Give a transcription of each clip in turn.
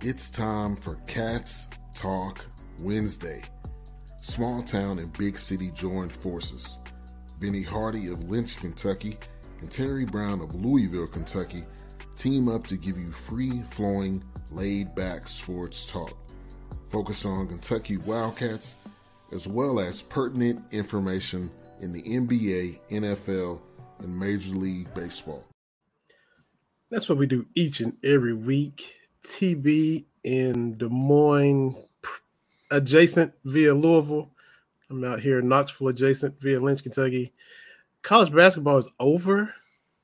It's time for Cats Talk Wednesday. Small town and big city joined forces. Vinny Hardy of Lynch, Kentucky, and Terry Brown of Louisville, Kentucky team up to give you free flowing, laid back sports talk. Focus on Kentucky Wildcats as well as pertinent information in the NBA, NFL, and Major League Baseball. That's what we do each and every week. TB in Des Moines, adjacent via Louisville. I'm out here in Knoxville, adjacent via Lynch, Kentucky. College basketball is over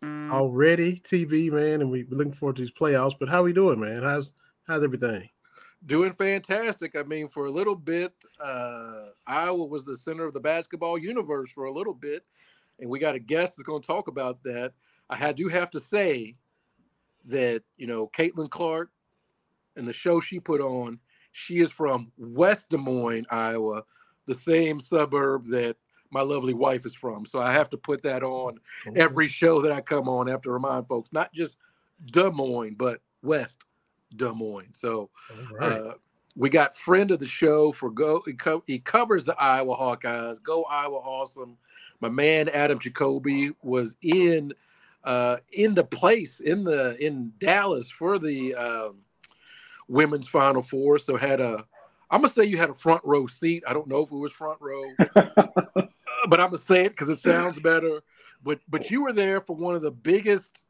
already, TB man, and we're looking forward to these playoffs. But how we doing, man? How's how's everything? Doing fantastic. I mean, for a little bit, uh, Iowa was the center of the basketball universe for a little bit, and we got a guest that's going to talk about that. I do have to say that you know Caitlin Clark and the show she put on, she is from West Des Moines, Iowa, the same suburb that my lovely wife is from. So I have to put that on every show that I come on. I have to remind folks, not just Des Moines, but West Des Moines. So right. uh, we got friend of the show for go. He, co- he, covers the Iowa Hawkeyes. Go Iowa, awesome! My man Adam Jacobi was in uh, in the place in the in Dallas for the um, women's Final Four. So had a I'm gonna say you had a front row seat. I don't know if it was front row, but I'm gonna say it because it sounds better. But but you were there for one of the biggest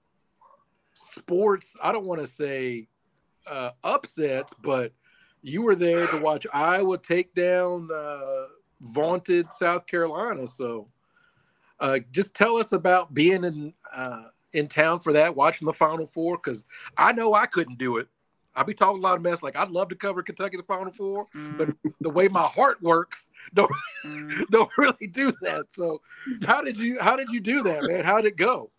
sports. I don't want to say uh, upsets, but you were there to watch Iowa take down uh, vaunted South Carolina. So uh, just tell us about being in uh, in town for that, watching the Final Four, because I know I couldn't do it. I'll be talking a lot of mess. Like I'd love to cover Kentucky the Final Four, mm. but the way my heart works, don't mm. don't really do that. So, how did you how did you do that, man? How did it go?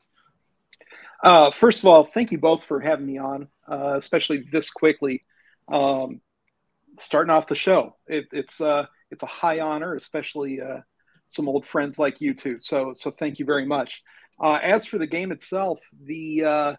Uh, first of all, thank you both for having me on, uh, especially this quickly. Um, starting off the show, it, it's uh, it's a high honor, especially uh, some old friends like you two. So so thank you very much. Uh, as for the game itself, the uh,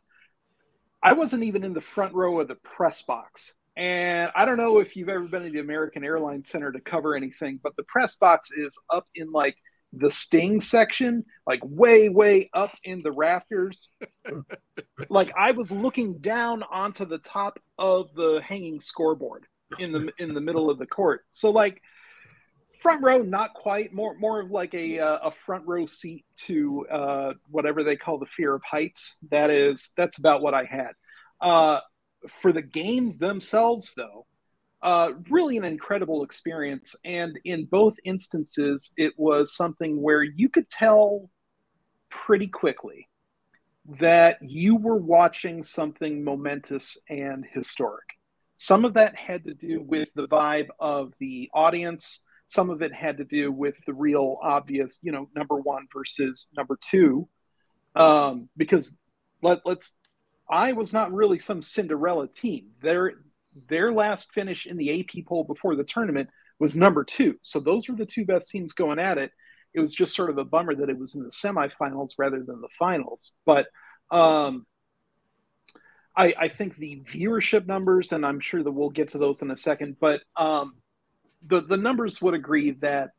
I wasn't even in the front row of the press box. And I don't know if you've ever been to the American Airlines Center to cover anything, but the press box is up in like the sting section, like way, way up in the rafters. like I was looking down onto the top of the hanging scoreboard in the in the middle of the court. So like front row, not quite. More more of like a uh, a front row seat to uh, whatever they call the fear of heights. That is that's about what I had. Uh, for the games themselves, though, uh, really an incredible experience. And in both instances, it was something where you could tell pretty quickly that you were watching something momentous and historic. Some of that had to do with the vibe of the audience some of it had to do with the real obvious, you know, number one versus number two. Um, because let, let's, I was not really some Cinderella team. Their their last finish in the AP poll before the tournament was number two. So those were the two best teams going at it. It was just sort of a bummer that it was in the semifinals rather than the finals. But um, I, I, think the viewership numbers, and I'm sure that we'll get to those in a second, but um, the the numbers would agree that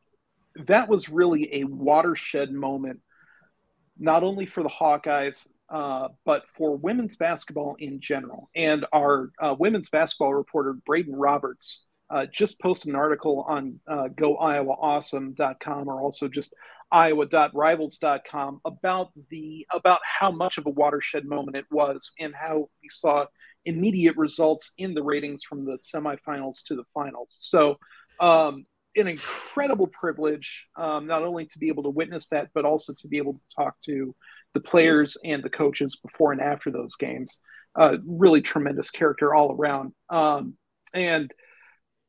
that was really a watershed moment, not only for the Hawkeyes uh, but for women's basketball in general. And our uh, women's basketball reporter Braden Roberts uh, just posted an article on uh, GoIowaAwesome.com or also just Iowa.rivals.com about the about how much of a watershed moment it was and how we saw immediate results in the ratings from the semifinals to the finals. So um, an incredible privilege, um, not only to be able to witness that, but also to be able to talk to the players and the coaches before and after those games. Uh, really tremendous character all around. Um, and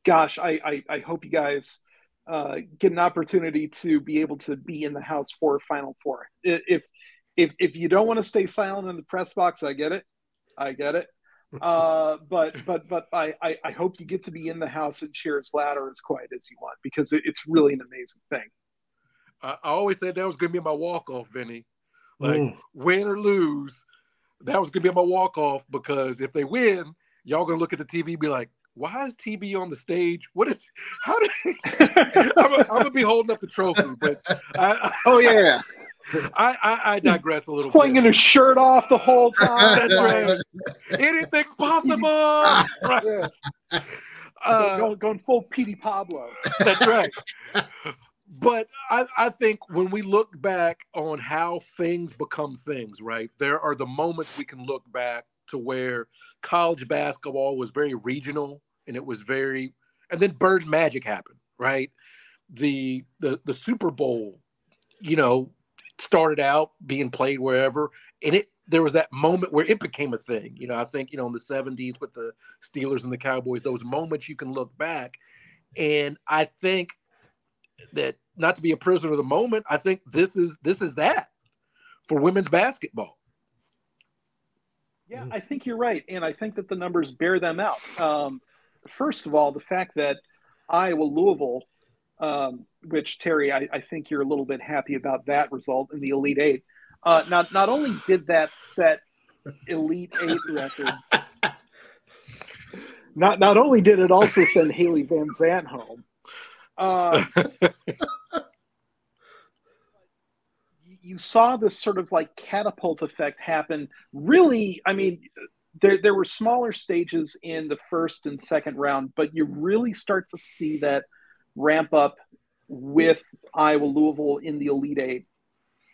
gosh, I, I, I, hope you guys uh, get an opportunity to be able to be in the house for Final Four. If if if you don't want to stay silent in the press box, I get it. I get it uh, but but but I, I, I hope you get to be in the house and share its ladder as quiet as you want because it, it's really an amazing thing. I, I always said that was going to be my walk off, Vinny. Like mm. win or lose, that was going to be my walk off because if they win, y'all gonna look at the TV and be like, why is TB on the stage? What is how did I'm, I'm, gonna be holding up the trophy, but I, oh yeah. I, I, I digress a little Slinging bit. his shirt off the whole time. Right. Anything's possible. Right. Yeah. Uh, going, going full Petey Pablo. That's right. But I, I think when we look back on how things become things, right? There are the moments we can look back to where college basketball was very regional and it was very and then bird magic happened, right? The the the Super Bowl, you know, started out being played wherever and it there was that moment where it became a thing. You know, I think, you know, in the 70s with the Steelers and the Cowboys, those moments you can look back. And I think that not to be a prisoner of the moment, I think this is this is that for women's basketball. Yeah, I think you're right, and I think that the numbers bear them out. Um, first of all, the fact that Iowa Louisville, um, which Terry, I, I, think you're a little bit happy about that result in the Elite Eight. Uh, not not only did that set Elite Eight records, not not only did it also send Haley Van Zant home. Uh, you saw this sort of like catapult effect happen. Really, I mean, there there were smaller stages in the first and second round, but you really start to see that ramp up with Iowa Louisville in the Elite Eight.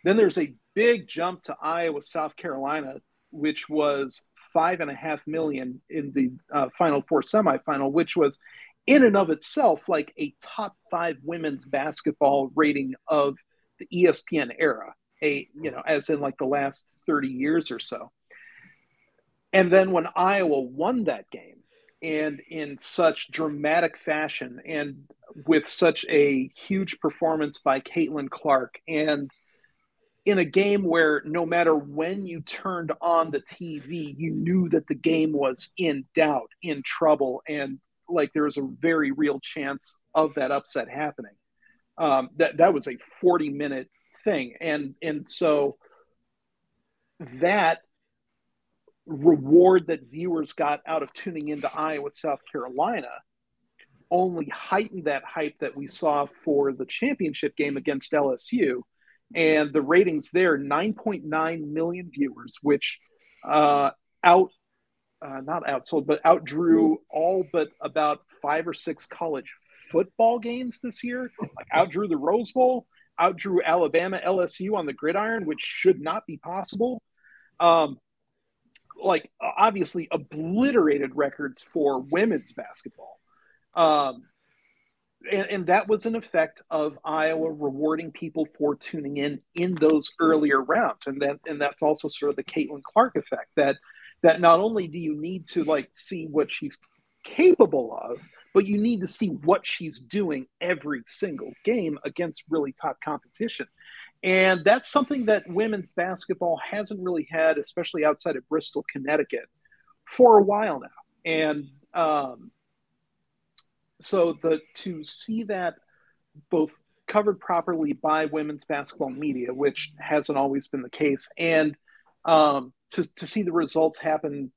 Then there's a big jump to Iowa South Carolina, which was five and a half million in the uh, Final Four semifinal, which was in and of itself like a top five women's basketball rating of the ESPN era, a you know, as in like the last 30 years or so. And then when Iowa won that game, and in such dramatic fashion, and with such a huge performance by Caitlin Clark, and in a game where no matter when you turned on the TV, you knew that the game was in doubt, in trouble, and like there was a very real chance of that upset happening. Um, that that was a 40 minute thing, and and so that reward that viewers got out of tuning into Iowa South Carolina only heightened that hype that we saw for the championship game against LSU. And the ratings there 9.9 million viewers, which uh, out uh, not outsold, but outdrew all but about five or six college football games this year. Like outdrew the Rose Bowl, outdrew Alabama, LSU on the gridiron, which should not be possible. Um, like obviously obliterated records for women's basketball. Um, and, and, that was an effect of Iowa rewarding people for tuning in in those earlier rounds, and that and that's also sort of the Caitlin Clark effect that that not only do you need to like see what she's capable of, but you need to see what she's doing every single game against really top competition. And that's something that women's basketball hasn't really had, especially outside of Bristol, Connecticut, for a while now. And um, so the to see that both covered properly by women's basketball media, which hasn't always been the case, and um, to, to see the results happen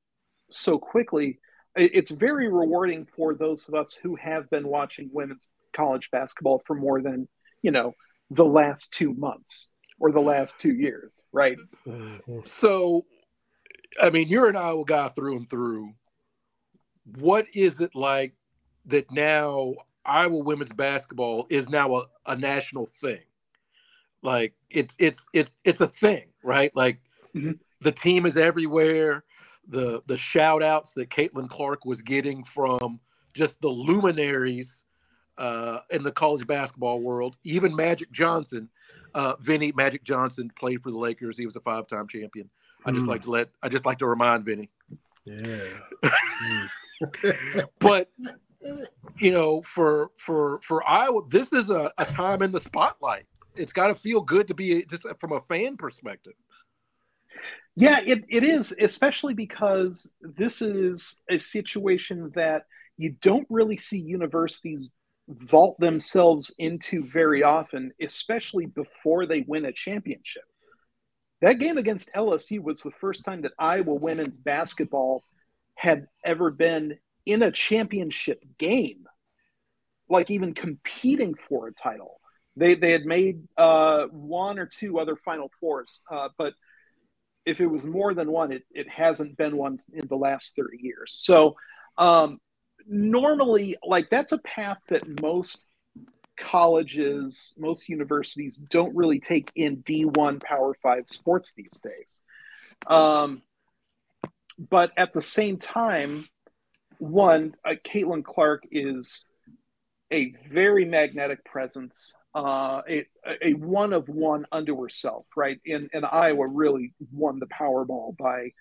so quickly, it's very rewarding for those of us who have been watching women's college basketball for more than you know the last two months or the last two years, right? So, I mean, you're an Iowa guy through and through. What is it like that now Iowa women's basketball is now a, a national thing? Like it's it's it's it's a thing, right? Like mm-hmm. the team is everywhere. The the shout outs that Caitlin Clark was getting from just the luminaries uh, in the college basketball world, even Magic Johnson. Uh, Vinny Magic Johnson played for the Lakers. He was a five time champion. I just mm. like to let I just like to remind Vinny. Yeah. but you know, for for for Iowa, this is a, a time in the spotlight. It's got to feel good to be just from a fan perspective. Yeah, it, it is, especially because this is a situation that you don't really see universities vault themselves into very often, especially before they win a championship. That game against LSU was the first time that Iowa women's basketball had ever been in a championship game, like even competing for a title. They they had made uh, one or two other Final Fours, uh, but if it was more than one, it, it hasn't been one in the last 30 years. So um, normally, like that's a path that most colleges, most universities don't really take in D1 Power Five sports these days. Um, but at the same time, one, uh, Caitlin Clark is a very magnetic presence, uh, a, a one of one unto herself, right? And, and Iowa really won the Powerball by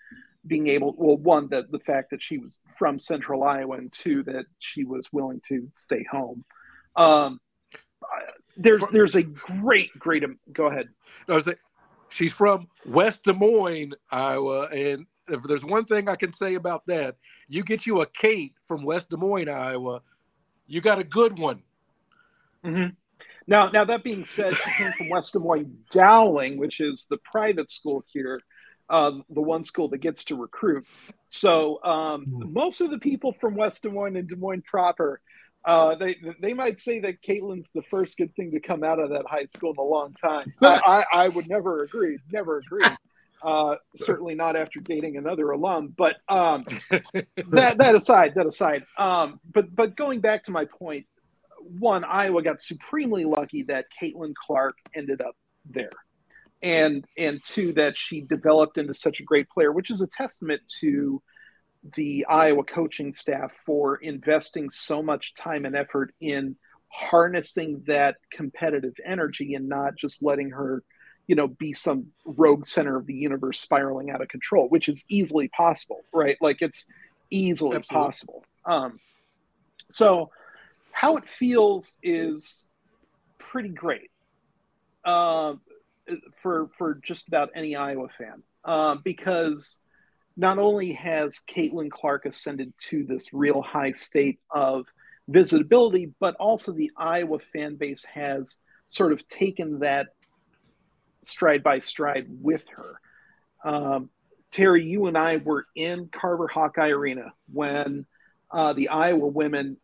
being able, well, one, that the fact that she was from central Iowa, and two, that she was willing to stay home. Um, there's there's a great great go ahead. I was she's from West Des Moines, Iowa, and if there's one thing I can say about that, you get you a Kate from West Des Moines, Iowa, you got a good one. Mm-hmm. Now, now that being said, she came from West Des Moines Dowling, which is the private school here, uh, the one school that gets to recruit. So um, mm. most of the people from West Des Moines and Des Moines proper uh, they they might say that Caitlin's the first good thing to come out of that high school in a long time. I, I, I would never agree. Never agree. Uh, certainly not after dating another alum. But um, that that aside, that aside. Um, but but going back to my point, one, Iowa got supremely lucky that Caitlin Clark ended up there, and and two, that she developed into such a great player, which is a testament to the Iowa coaching staff for investing so much time and effort in harnessing that competitive energy and not just letting her, you know, be some rogue center of the universe spiraling out of control, which is easily possible, right? Like it's easily Absolutely. possible. Um, so how it feels is pretty great uh, for for just about any Iowa fan uh, because not only has Caitlin Clark ascended to this real high state of visibility, but also the Iowa fan base has sort of taken that stride by stride with her. Um, Terry, you and I were in Carver Hawkeye Arena when uh, the Iowa women,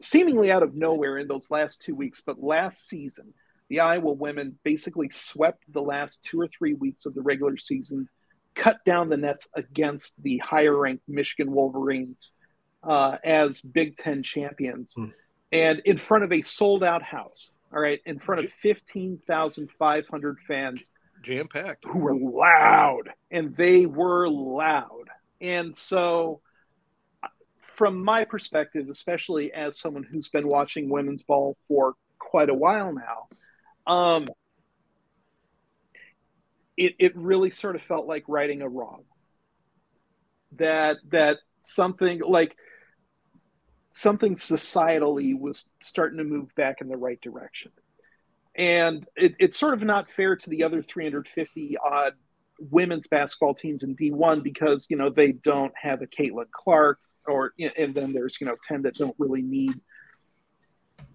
seemingly out of nowhere in those last two weeks, but last season, the Iowa women basically swept the last two or three weeks of the regular season cut down the nets against the higher ranked Michigan Wolverines uh, as Big Ten champions. Hmm. And in front of a sold out house, all right, in front of 15,500 fans. Jam packed. Who were loud, and they were loud. And so, from my perspective, especially as someone who's been watching women's ball for quite a while now, um, it, it really sort of felt like righting a wrong. That that something like something societally was starting to move back in the right direction. And it, it's sort of not fair to the other 350 odd women's basketball teams in D1 because, you know, they don't have a Caitlin Clark or, and then there's, you know, 10 that don't really need,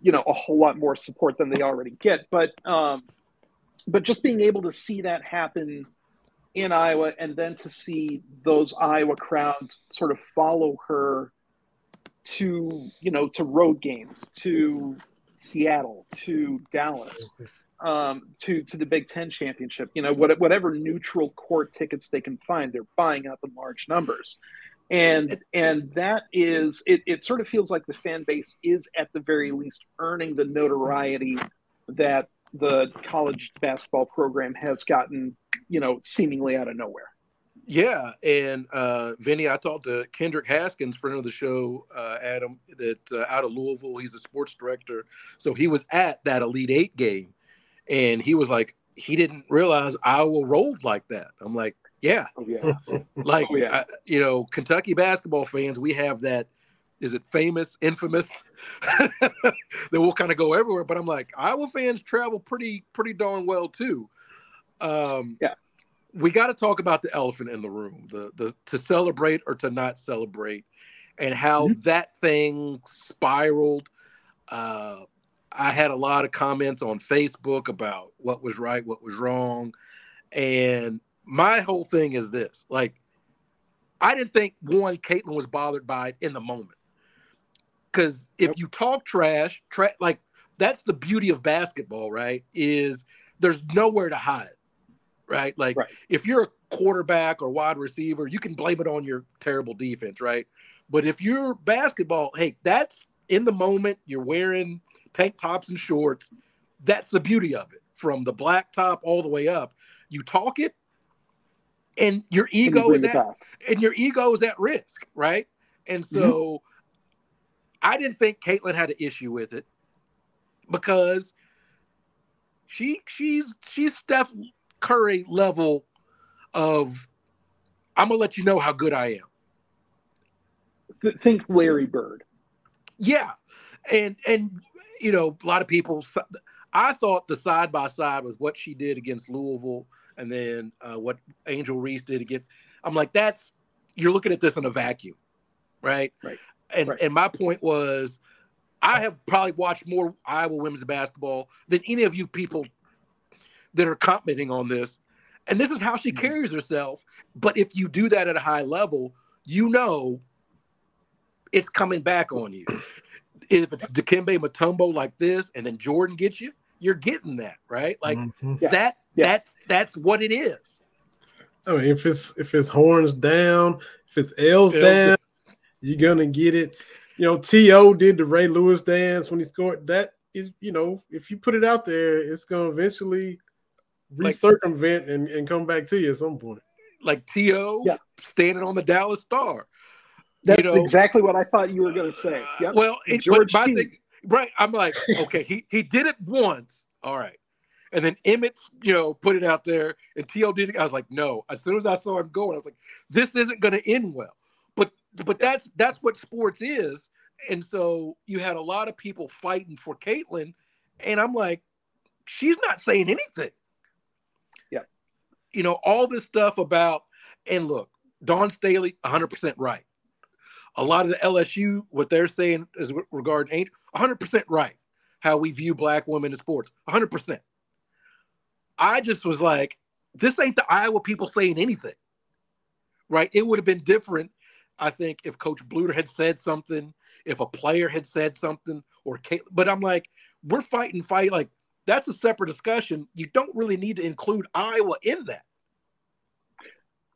you know, a whole lot more support than they already get. But, um, but just being able to see that happen in Iowa and then to see those Iowa crowds sort of follow her to you know to road games to Seattle to Dallas um, to to the Big Ten championship you know what, whatever neutral court tickets they can find they're buying up in large numbers. And and that is it, it sort of feels like the fan base is at the very least earning the notoriety that the college basketball program has gotten, you know, seemingly out of nowhere. Yeah, and uh, Vinny, I talked to Kendrick Haskins, friend of the show, uh, Adam, that uh, out of Louisville, he's a sports director, so he was at that Elite Eight game, and he was like, he didn't realize Iowa rolled like that. I'm like, yeah, oh, yeah, like oh, yeah. I, you know, Kentucky basketball fans, we have that. Is it famous, infamous that will kind of go everywhere. But I'm like, Iowa fans travel pretty pretty darn well too. Um, yeah, we got to talk about the elephant in the room, the the to celebrate or to not celebrate, and how mm-hmm. that thing spiraled. Uh, I had a lot of comments on Facebook about what was right, what was wrong, and my whole thing is this: like I didn't think one Caitlin was bothered by it in the moment. Because if you talk trash, tra- like that's the beauty of basketball, right? Is there's nowhere to hide, right? Like Right. if you're a quarterback or wide receiver, you can blame it on your terrible defense, right? But if you're basketball, hey, that's in the moment. You're wearing tank tops and shorts. That's the beauty of it. From the black top all the way up, you talk it, and your ego is at and your ego is at risk, right? And so I didn't think Caitlin had an issue with it because she she's she's Steph Curry level of I'm gonna let you know how good I am. Think Larry Bird. Yeah, and and you know a lot of people. I thought the side by side was what she did against Louisville, and then uh, what Angel Reese did against. I'm like, that's you're looking at this in a vacuum, right? Right. And Right. and my point was, I have probably watched more Iowa women's basketball than any of you people that are commenting on this. And this is how she Mhm. carries herself. But if you do that at a high level, you know it's coming back on you. If it's Dikembe Mutombo like this, and then Jordan gets you, you're getting that, right? Like Mhm. Yeah. that. Yeah. That's that's what it is. I mean, if it's if it's horns down, if it's L's L's down, you're gonna get it. You know, T.O. did the Ray Lewis dance when he scored. That is, you know, if you put it out there, it's gonna eventually Like- recircumvent and, and come back to you at some point. Like T.O. Yeah. standing on the Dallas Star. That's know, exactly what I thought you were going to say. Uh, Yep. Well, it, George but T. thing, right? I'm like, okay, he he did it once, all right, and then Emmett, you know, put it out there, and T.O. did it. I was like, no. As soon as I saw him going, I was like, this isn't going to end well. But that's that's what sports is, and so you had a lot of people fighting for Caitlin, and I'm like, she's not saying anything. Yeah. You know, all this stuff about, and look, Dawn Staley, 100% right a lot of the LSU, what they're saying is regarding ain't 100% right. How we view black women in sports, 100%. I just was like, this ain't the Iowa people saying anything, right? It would have been different, I think, if Coach Bluder had said something, if a player had said something, or. But I'm like, we're fighting, fight. Like that's a separate discussion. You don't really need to include Iowa in that.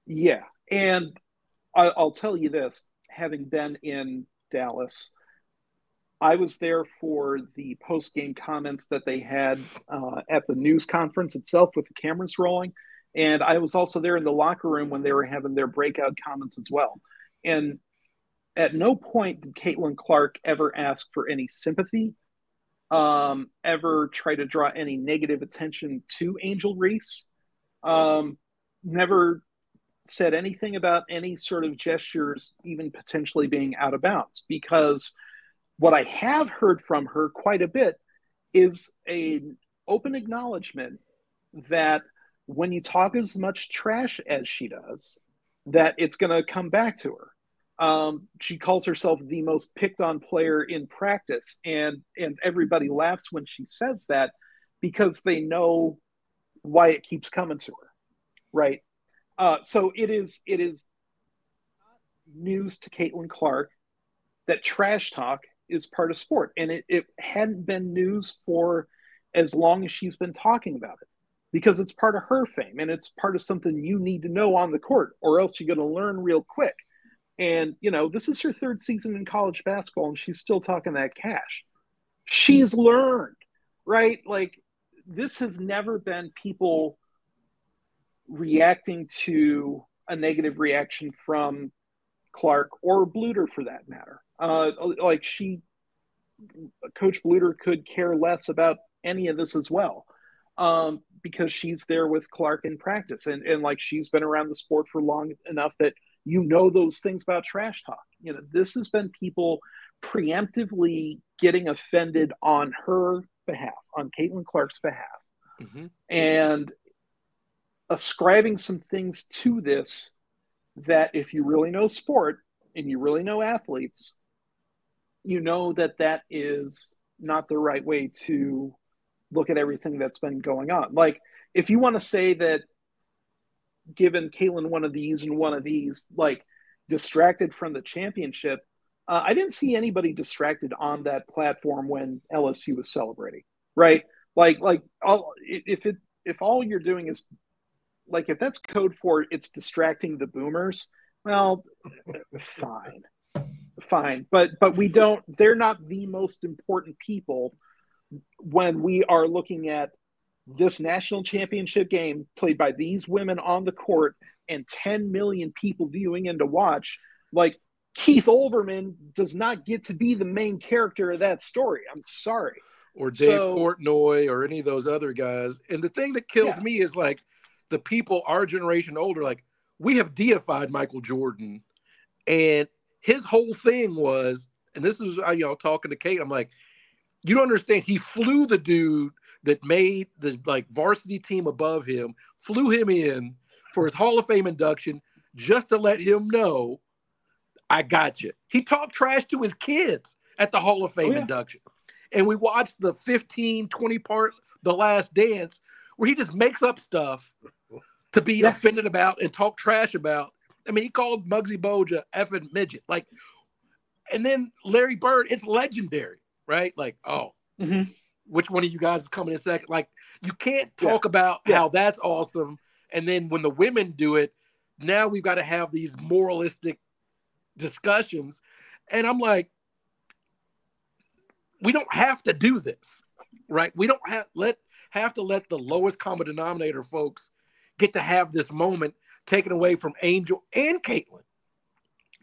Yeah, and I, I'll tell you this: having been in Dallas, I was there for the post-game comments that they had uh, at the news conference itself with the cameras rolling, and I was also there in the locker room when they were having their breakout comments as well. And at no point did Caitlin Clark ever ask for any sympathy, um, ever try to draw any negative attention to Angel Reese. Um, never said anything about any sort of gestures even potentially being out of bounds because what I have heard from her quite a bit is an open acknowledgement that when you talk as much trash as she does, that it's going to come back to her. Um, she calls herself the most picked on player in practice, and and everybody laughs when she says that because they know why it keeps coming to her, right? Uh, so it is it is news to Caitlin Clark that trash talk is part of sport, and it, it hadn't been news for as long as she's been talking about it because it's part of her fame and it's part of something you need to know on the court, or else you're going to learn real quick. And you know, this is her third season in college basketball, and she's still talking that cash. She's learned, right? Like this has never been people reacting to a negative reaction from Clark or Bluder for that matter. Uh, like she, Coach Bluder could care less about any of this as well, um, because she's there with Clark in practice, and and like she's been around the sport for long enough that you know those things about trash talk. You know, this has been people preemptively getting offended on her behalf, on Caitlin Clark's behalf, Mm-hmm. and ascribing some things to this that if you really know sport and you really know athletes you know that that is not the right way to look at everything that's been going on like if you want to say that given Caitlin one of these and one of these like distracted from the championship. Uh, I didn't see anybody distracted on that platform when LSU was celebrating, right? Like, like all, if it if all you're doing is like if that's code for it's distracting the boomers, well, fine, fine. But but we don't. They're not the most important people when we are looking at this national championship game played by these women on the court and 10 million people viewing and to watch. Like Keith Olbermann does not get to be the main character of that story. I'm sorry. Or Dave so, Portnoy or any of those other guys. And the thing that kills yeah. me is like the people our generation older, like we have deified Michael Jordan, and his whole thing was, and this is you know talking to Kate, I'm like, you don't understand. He flew the dude that made the like varsity team above him, flew him in for his Hall of Fame induction just to let him know, I got you. He talked trash to his kids at the Hall of Fame oh, yeah. induction. And we watched the 15, 20 part, The Last Dance, where he just makes up stuff to be yeah. offended about and talk trash about. I mean, he called Muggsy Bogues a effing midget. Like, and then Larry Bird, it's legendary, right? Like, oh, mm-hmm. which one of you guys is coming in second? Like, you can't talk yeah. about yeah. how that's awesome. And then when the women do it, now we've got to have these moralistic discussions. And I'm like, we don't have to do this, right? We don't have let have to let the lowest common denominator folks get to have this moment taken away from Angel and Caitlin.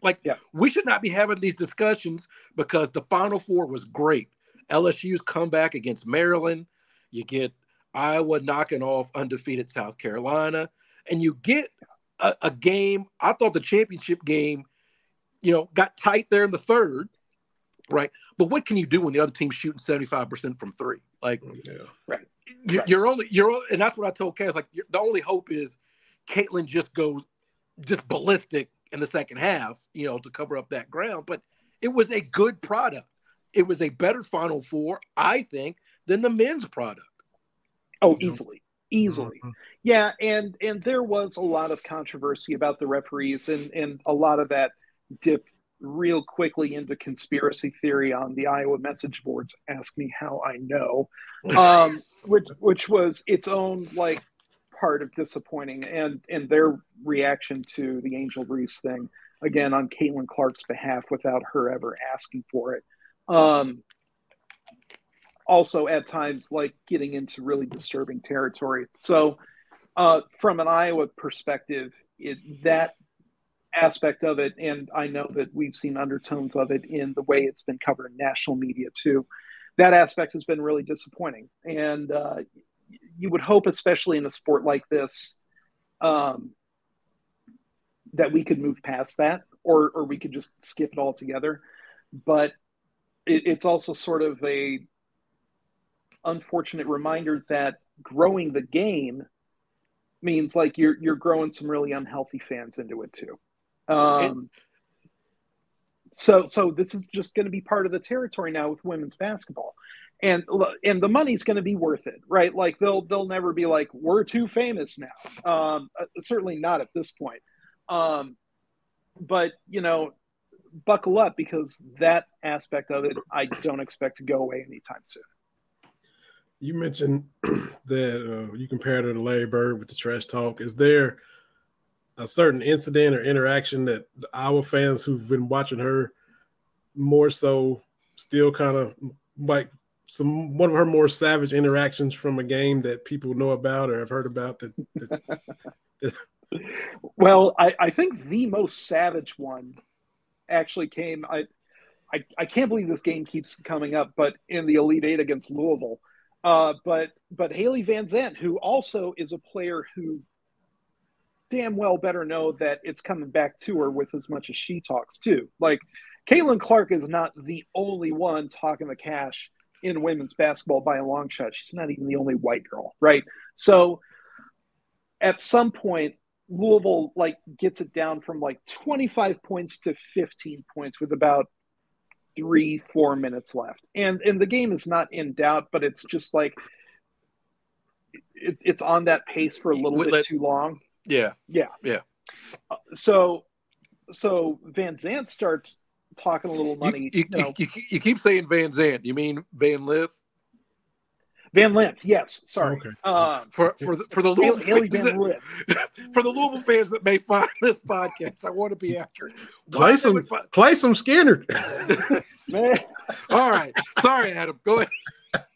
Like, yeah. we should not be having these discussions because the Final Four was great. LSU's comeback against Maryland, you get Iowa knocking off undefeated South Carolina, and you get a, a game. I thought the championship game, you know, got tight there in the third, right? But what can you do when the other team's shooting 75% from three? Like, mm, yeah. right you're, you're only you're and that's what I told Cass. Like the only hope is Caitlin just goes just ballistic in the second half, you know, to cover up that ground. But it was a good product. It was a better Final Four, I think, than the men's product. Oh, easily, easily, mm-hmm. yeah. And and there was a lot of controversy about the referees, and and a lot of that dipped real quickly into conspiracy theory on the Iowa message boards. Ask me how I know, um, which which was its own like part of disappointing, and and their reaction to the Angel Reese thing again on Caitlin Clark's behalf without her ever asking for it. Um, also, at times, like getting into really disturbing territory. So, uh, from an Iowa perspective, it, that aspect of it, and I know that we've seen undertones of it in the way it's been covered in national media too. That aspect has been really disappointing, and uh, you would hope, especially in a sport like this, um, that we could move past that, or or we could just skip it altogether. But it, it's also sort of a unfortunate reminder that growing the game means like you're you're growing some really unhealthy fans into it too. Um, so so this is just going to be part of the territory now with women's basketball, and and the money's going to be worth it, right? Like they'll they'll never be like we're too famous now. Um, uh, certainly not at this point. Um, but you know, buckle up because that aspect of it I don't expect to go away anytime soon. You mentioned that uh, you compared her to Larry Bird with the trash talk. Is there a certain incident or interaction that our fans who've been watching her more so still kind of like some one of her more savage interactions from a game that people know about or have heard about that, that, well I, I think the most savage one actually came I, I i can't believe this game keeps coming up but in the elite eight against louisville uh, but but haley Van zant who also is a player who damn well better know that it's coming back to her with as much as she talks too. Like Caitlin Clark is not the only one talking the cash in women's basketball by a long shot. She's not even the only white girl, right? So at some point, Louisville like gets it down from like 25 points to 15 points with about three, four minutes left. And and the game is not in doubt, but it's just like it, it's on that pace for a little bit too long. Yeah. Yeah. Yeah. Uh, so so Van Zant starts talking a little money. You, you, you, know. you, you keep saying Van Zant. You mean Van Lith? Van Lith, yes. Sorry. Okay. Um, for for the for the Louisville Haley Van that, for the Louisville fans that may find this podcast, I want to be accurate. Play some play some Skynyrd. Man. All right. Sorry, Adam. Go ahead.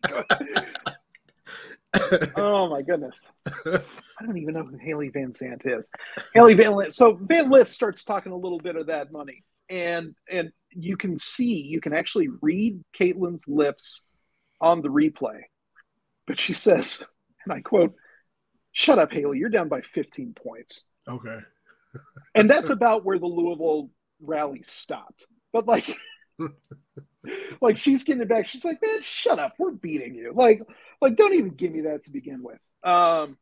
Go ahead. oh my goodness. I don't even know who Haley Van Zant is. Haley Van Lith. So Van Lith starts talking a little bit of that money. And and you can see, you can actually read Caitlin's lips on the replay but she says, and I quote, Shut up, Haley, you're down by 15 points. Okay. and that's about where the Louisville rally stopped. But like, like she's getting it back. She's like, man, shut up. We're beating you. Like, like, don't even give me that to begin with. Um,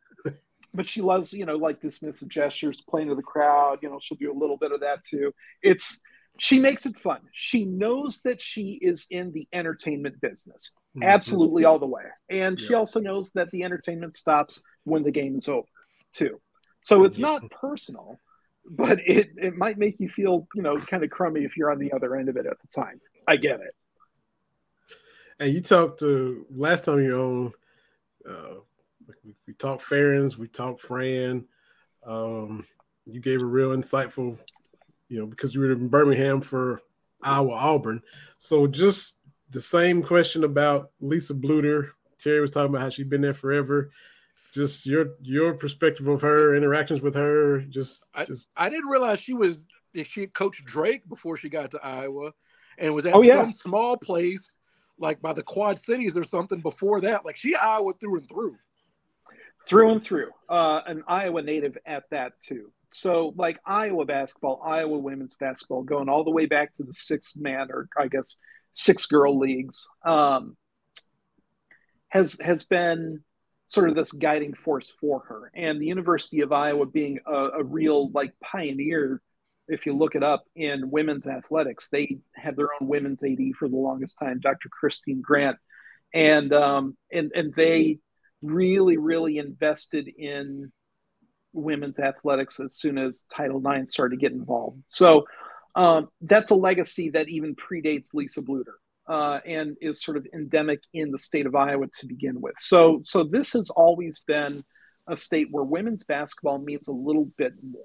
but she loves, you know, like dismissive gestures, playing to the crowd. You know, she'll do a little bit of that too. It's she makes it fun. She knows that she is in the entertainment business, mm-hmm. absolutely all the way. And yeah. she also knows that the entertainment stops when the game is over, too. So it's not personal, but it, it might make you feel, you know, kind of crummy if you're on the other end of it at the time. I get it. And you talked to last time you on, uh, we, we talked Ferentz, we talked Fran. Um, you gave a real insightful you know, because you were in Birmingham for Iowa Auburn. So just the same question about Lisa Bluder. Terry was talking about how she'd been there forever. Just your your perspective of her interactions with her. Just I, just I didn't realize she was she coached Drake before she got to Iowa, and was at oh, yeah. some small place like by the Quad Cities or something before that. Like she Iowa through and through. Through and through, uh, an Iowa native at that too so like Iowa basketball, Iowa women's basketball, going all the way back to the six man or I guess six girl leagues, um, has has been sort of this guiding force for her. And the University of Iowa being a, a real like pioneer, if you look it up in women's athletics, they had their own women's AD for the longest time, Dr. Christine Grant, and um, and and they really really invested in women's athletics as soon as Title IX started to get involved. So um, that's a legacy that even predates Lisa Bluder uh, and is sort of endemic in the state of Iowa to begin with. So, so this has always been a state where women's basketball means a little bit more,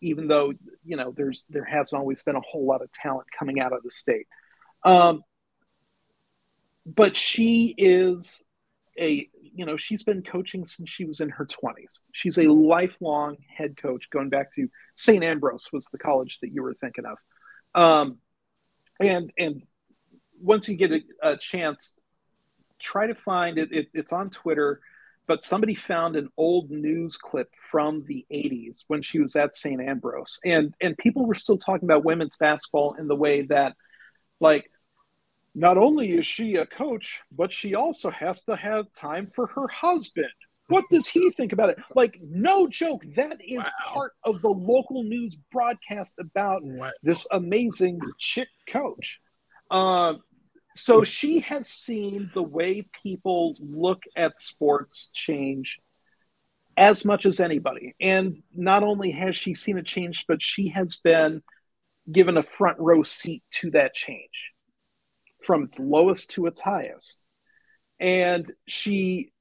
even though you know there's there hasn't always been a whole lot of talent coming out of the state. Um, but she is a you know, she's been coaching since she was in her 20s. She's a lifelong head coach, going back to St. Ambrose was the college that you were thinking of. Um, and and once you get a, a chance, try to find it, it. It's on Twitter, but somebody found an old news clip from the 80s when she was at St. Ambrose, and and people were still talking about women's basketball in the way that, like not only is she a coach, but she also has to have time for her husband. What does he think about it? Like, no joke, that is wow. part of the local news broadcast about wow. this amazing chick coach. Uh, so she has seen the way people look at sports change as much as anybody. And not only has she seen a change, but she has been given a front row seat to that change from its lowest to its highest. And she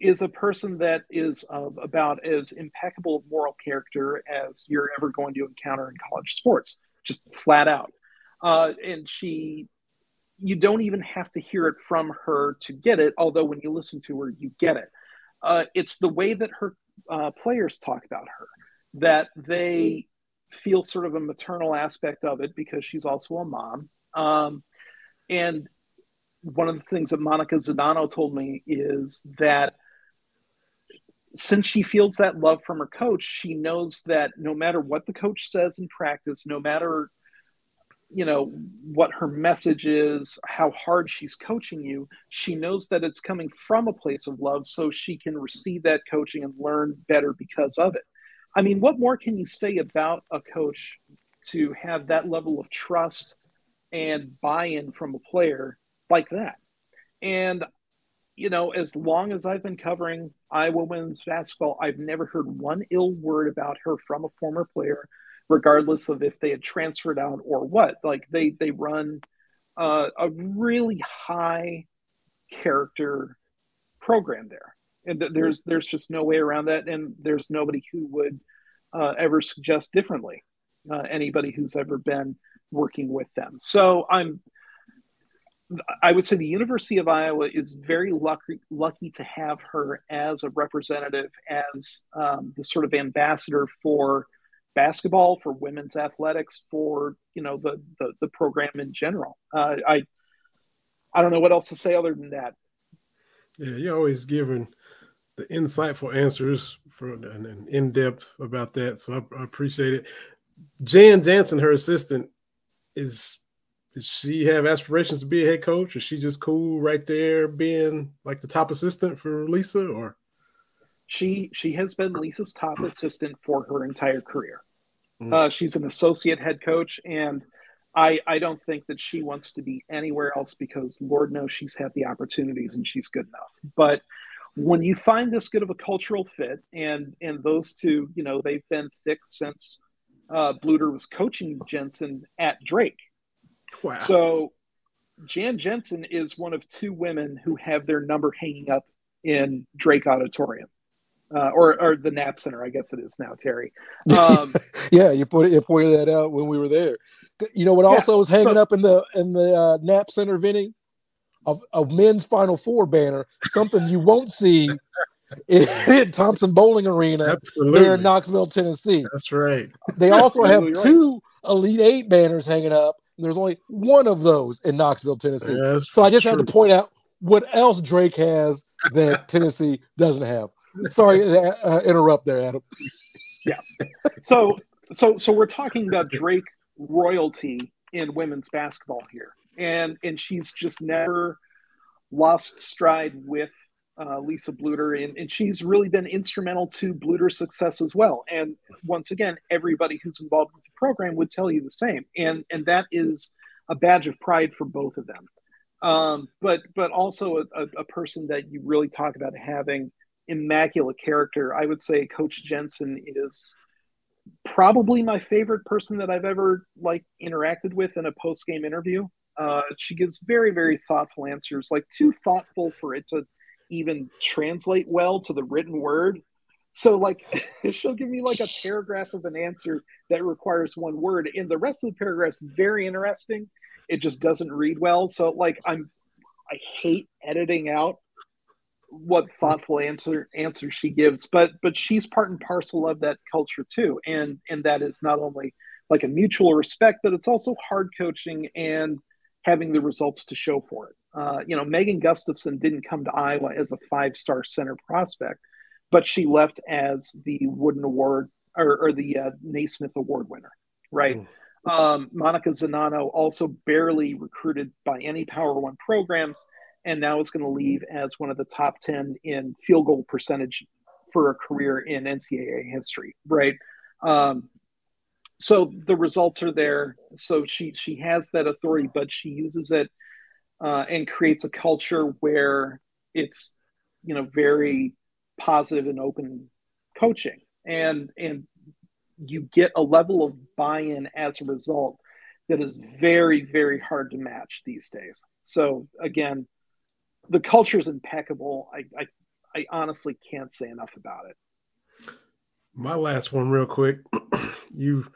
is a person that is uh, about as impeccable moral character as you're ever going to encounter in college sports, just flat out. Uh, and she, you don't even have to hear it from her to get it, although when you listen to her, you get it. Uh, it's the way that her uh, players talk about her that they feel sort of a maternal aspect of it because she's also a mom. Um, and one of the things that Monika Czinano told me is that since she feels that love from her coach, she knows that no matter what the coach says in practice, no matter you know what her message is, how hard she's coaching you, she knows that it's coming from a place of love so she can receive that coaching and learn better because of it. I mean, what more can you say about a coach to have that level of trust and buy-in from a player like that. And you know, as long as I've been covering Iowa women's basketball, I've never heard one ill word about her from a former player, regardless of if they had transferred out or what. Like they they run uh, a really high character program there, and there's there's just no way around that, and there's nobody who would uh, ever suggest differently. Uh, anybody who's ever been working with them. So I'm I would say the University of Iowa is very lucky lucky to have her as a representative, as um, the sort of ambassador for basketball, for women's athletics, for you know the the, the program in general. Uh, I I don't know what else to say other than that. Yeah, you're always giving the insightful answers for and in depth about that, so I, I appreciate it. Jan Jensen, her assistant, is does she have aspirations to be a head coach? Is she just cool right there being like the top assistant for Lisa or she she has been Lisa's top assistant for her entire career. Mm. Uh, she's an associate head coach and I, I don't think that she wants to be anywhere else because Lord knows she's had the opportunities and she's good enough. But when you find this good of a cultural fit and and those two, you know, they've been thick since uh, Bluder was coaching Jensen at Drake. Wow. So Jan Jensen is one of two women who have their number hanging up in Drake Auditorium. Uh, or, or the Knapp Center, I guess it is now, Terry. Um, yeah, you put you pointed that out when we were there. You know what yeah, also was hanging so, up in the in the uh, Knapp Center, Vinny, of a men's Final Four banner, something you won't see in Thompson-Boling Arena Absolutely. there in Knoxville, Tennessee. That's right. They also have two Elite Eight banners hanging up there's only one of those in Knoxville, Tennessee. Yeah, so I just true. have to point out what else Drake has that Tennessee doesn't have. Sorry to uh, interrupt there, Adam. Yeah. So so so we're talking about Drake royalty in women's basketball here. And and she's just never lost stride with uh, Lisa Bluder, and, and she's really been instrumental to Bluder's success as well. And once again, everybody who's involved with the program would tell you the same, and and that is a badge of pride for both of them. Um, but but also a, a, person that you really talk about having immaculate character. I would say Coach Jensen is probably my favorite person that I've ever like interacted with in a post game interview. Uh, she gives very very thoughtful answers, like too thoughtful for it to even translate well to the written word. So like she'll give me like a paragraph of an answer that requires one word, and the rest of the paragraph is very interesting. It just doesn't read well. So like I'm I hate editing out what thoughtful answer answer she gives, but but she's part and parcel of that culture too. And and that is not only like a mutual respect, but it's also hard coaching and having the results to show for it. Uh, you know, Megan Gustafson didn't come to Iowa as a five star center prospect, but she left as the Wooden Award or, or the uh, Naismith Award winner, right? Mm. Um, Monika Czinano also barely recruited by any Power One programs, and now is going to leave as one of the top 10 in field goal percentage for a career in NCAA history, right? Um, so the results are there. So she she has that authority, but she uses it uh, and creates a culture where it's you know very positive and open coaching. And and you get a level of buy-in as a result that is very very hard to match these days. So again the culture is impeccable. I, I i honestly can't say enough about it. My last one real quick. You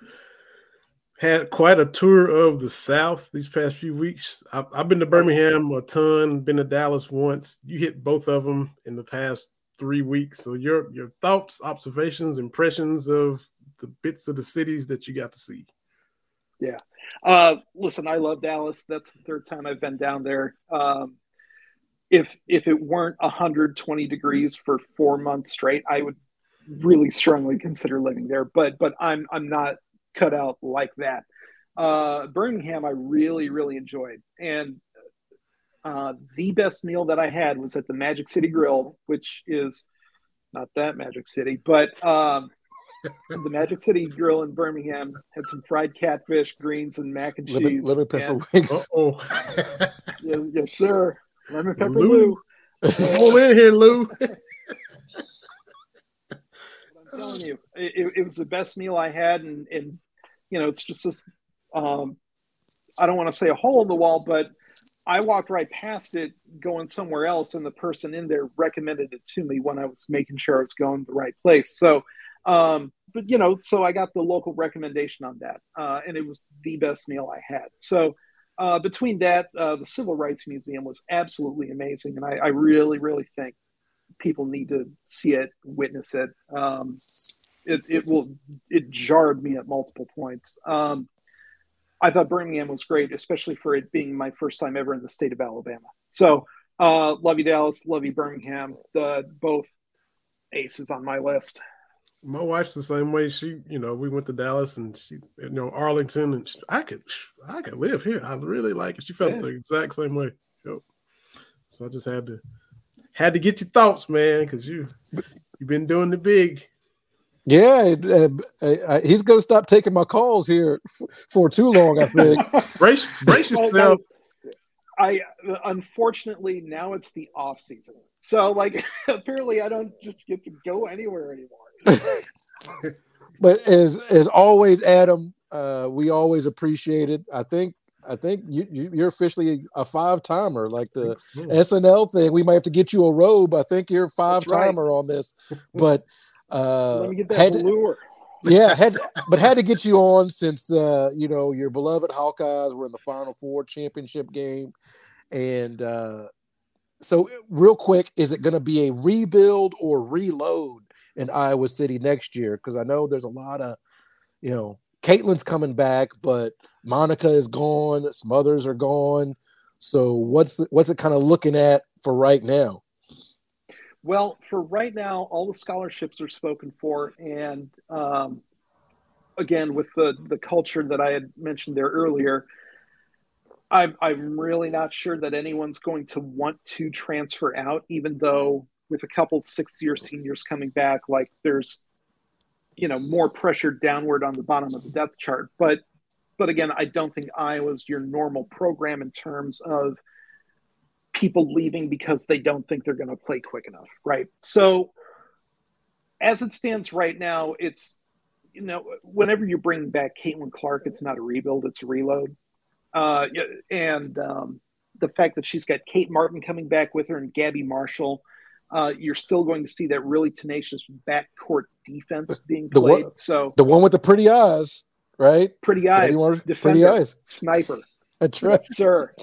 had quite a tour of the South these past few weeks. I've, I've, been to Birmingham a ton, been to Dallas once. You hit both of them in the past three weeks. So your your thoughts, observations, impressions of the bits of the cities that you got to see. Yeah. Uh, listen, I love Dallas. That's the third time I've been down there. Um, if if it weren't 120 degrees for four months straight, I would really strongly consider living there. But but I'm I'm not cut out like that. Uh, Birmingham, I really, really enjoyed. And uh, the best meal that I had was at the Magic City Grill, which is not that Magic City, but um, the Magic City Grill in Birmingham had some fried catfish, greens, and mac and cheese. Lemon, pepper and, wings. Oh, yes, yes, sir. Lemon pepper Lou. Lou. Come in here, Lou. Telling you, it, it, was the best meal I had, and, and you know, it's just this. Um, I don't want to say a hole in the wall, but I walked right past it going somewhere else, and the person in there recommended it to me when I was making sure I was going the right place. So, um, but you know, so I got the local recommendation on that, uh, and it was the best meal I had. So, uh, between that, uh, the Civil Rights Museum was absolutely amazing, and I, I, really, really think people need to see it, witness it. Um, it, it will it jarred me at multiple points. Um, I thought Birmingham was great, especially for it being my first time ever in the state of Alabama. So, uh, love you, Dallas. Love you, Birmingham. The both aces on my list. My wife's the same way. She, you know, we went to Dallas and she, you know, Arlington, and she, I could, I could live here. I really like it. She felt yeah. the exact same way. Yep. So I just had to, had to get your thoughts, man, because you, you've been doing the big. Yeah, uh, uh, he's going to stop taking my calls here f- for too long. I think. brace, brace yourself. I unfortunately now it's the off season, so like apparently I don't just get to go anywhere anymore. but as as always, Adam, uh, we always appreciate it. I think I think you, you are officially a five timer, like the SNL thing. We might have to get you a robe. I think you're five timer right. on this, but uh, let me get that had lure. yeah, had but had to get you on since uh, you know your beloved Hawkeyes were in the Final Four championship game, and uh, so real quick, is it going to be a rebuild or reload in Iowa City next year? Because I know there's a lot of, you know, Caitlin's coming back, but Monika is gone, some others are gone. So what's the, what's it kind of looking at for right now? Well, for right now, all the scholarships are spoken for, and um, again, with the the culture that I had mentioned there earlier, I'm I'm really not sure that anyone's going to want to transfer out, even though with a couple six year seniors coming back, like there's you know more pressure downward on the bottom of the depth chart. But but again, I don't think Iowa's your normal program in terms of people leaving because they don't think they're going to play quick enough, right? So, as it stands right now, it's you know whenever you bring back Caitlin Clark, it's not a rebuild, it's a reload. Uh, and um, the fact that she's got Kate Martin coming back with her and Gabby Marshall, uh, you're still going to see that really tenacious backcourt defense being played. The one, so the one with the pretty eyes, right? Pretty eyes, pretty eyes, sniper. That's right, yes, sir.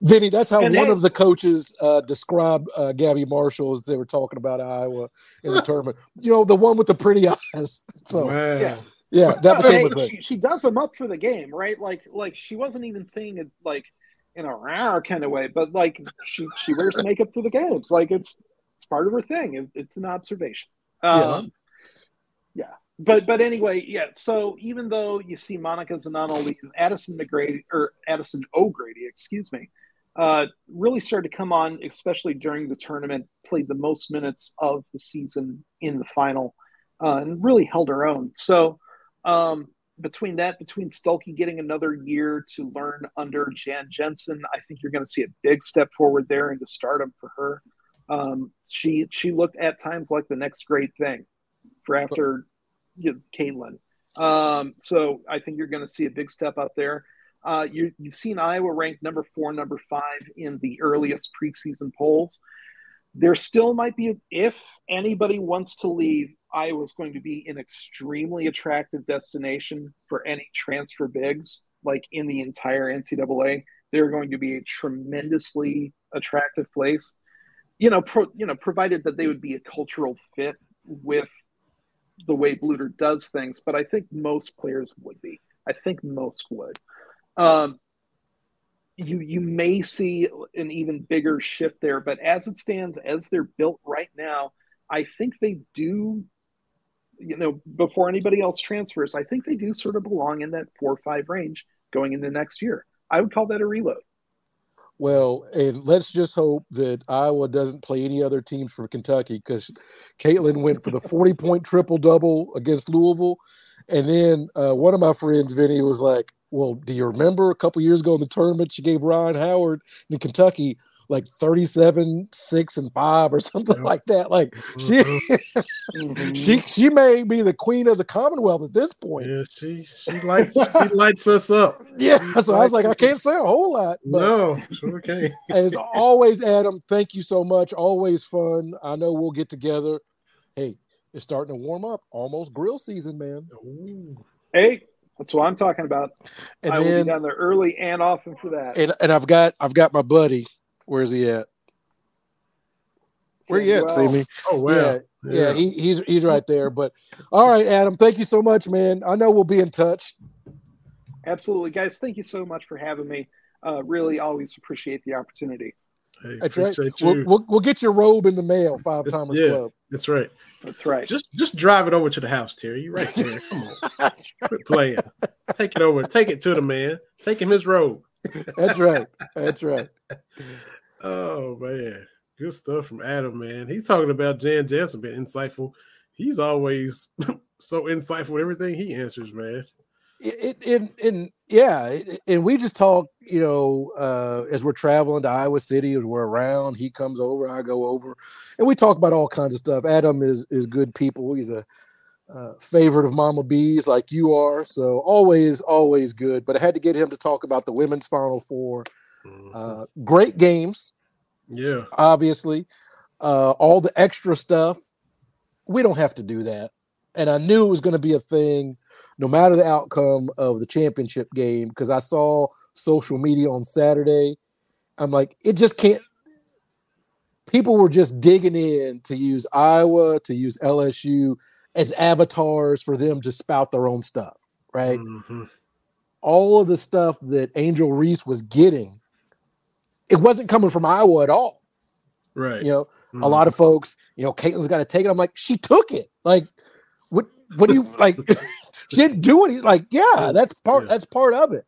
Vinny, that's how and one of the coaches uh, described uh, Gabby Marshall as they were talking about Iowa in the tournament. You know, the one with the pretty eyes. So, wow. yeah. Yeah, that became hey, she, she, does them up for the game, right? Like, like she wasn't even saying it like in a rare kind of way, but like she she wears makeup for the games. Like it's it's part of her thing. It, it's an observation. Um, yeah. yeah but but anyway, yeah. So even though you see Monica Zananoli and Addison McGrady or Addison O'Grady, excuse me, uh, really started to come on, especially during the tournament, played the most minutes of the season in the final, uh, and really held her own. So um, between that, between Stuelke getting another year to learn under Jan Jensen, I think you're going to see a big step forward there into stardom for her. Um, she she looked at times like the next great thing for after you know, Caitlin. Um, so I think you're going to see a big step up there. Uh, you, have seen Iowa ranked number four, number five in the earliest preseason polls. There still might be, if anybody wants to leave, Iowa is going to be an extremely attractive destination for any transfer bigs, like in the entire NCAA. They're going to be a tremendously attractive place. You know, pro, you know, provided that they would be a cultural fit with the way Bluder does things, but I think most players would be. I think most would. Um, you you may see an even bigger shift there, but as it stands, as they're built right now, I think they do. You know, before anybody else transfers, I think they do sort of belong in that four five range going into next year. I would call that a reload. Well, and let's just hope that Iowa doesn't play any other teams from Kentucky because Caitlin went for the 40 point triple double against Louisville. And then uh, one of my friends, Vinny, was like, Well, do you remember a couple years ago in the tournament she gave Rhyne Howard in Kentucky like 37, 6, and 5 or something like that. Like she Mhm. she she may be the queen of the Commonwealth at this point. Yeah, she she lights she lights us up. Yeah. So I was like, I can't say a whole lot. But No, sure can. as always, Adam, thank you so much. Always fun. I know we'll get together. Hey, it's starting to warm up. Almost grill season, man. Ooh. Hey, that's what I'm talking about. And I will then be down there early and often for that. and, and I've got I've got my buddy. Where's he at? Where you at, Samuel. Sammy? Oh wow. Yeah, yeah, he, he's he's right there. But all right, Adam, thank you so much, man. I know we'll be in touch. Absolutely, guys. Thank you so much for having me. Uh, really, always appreciate the opportunity. Hey, That's right. We'll, we'll, we'll get your robe in the mail, Five It's- Timers yeah. Club. That's right. That's right. Just just drive it over to the house, Terry. You're right there. Come on. Quit playing. Take it over. Take it to the man. Take him his robe. That's right. That's right. Oh man. Good stuff from Adam, man. He's talking about Jan Jensen being insightful. He's always so insightful with everything he answers, man. it, it, and, yeah, and we just talk, you know, uh, as we're traveling to Iowa City, as we're around, he comes over, I go over, and we talk about all kinds of stuff. Adam is is good people. He's a uh, favorite of Mama B's, like you are. So always, always good. But I had to get him to talk about the women's Final Four. Uh, great games, yeah. obviously. Uh, all the extra stuff, we don't have to do that. And I knew it was going to be a thing no matter the outcome of the championship game because I saw social media on Saturday. I'm like, it just can't. People were just digging in to use Iowa, to use LSU as avatars for them to spout their own stuff, right? Mhm. All of the stuff that Angel Reese was getting, it wasn't coming from Iowa at all. Right. You know, Mhm. a lot of folks, you know, Caitlin's got to take it. I'm like, she took it. Like, what? What do you like? she didn't do it. He's like, yeah, that's part. Yeah. That's part of it.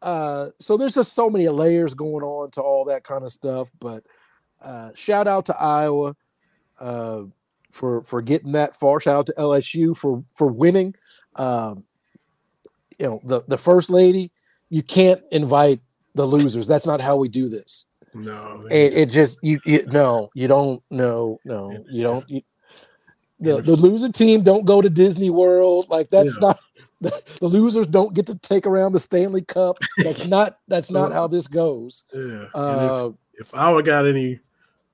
Uh, so there's just so many layers going on to all that kind of stuff. But uh, shout out to Iowa uh, for for getting that far. Shout out to LSU for for winning. Um, you know, the the first lady. You can't invite the losers. That's not how we do this No. it, it just you, you no you don't no no you don't you, the, the loser team don't go to disney world like that's Yeah. not the, the losers don't get to take around the stanley cup that's not that's not how this goes yeah. And if- uh if Iowa got any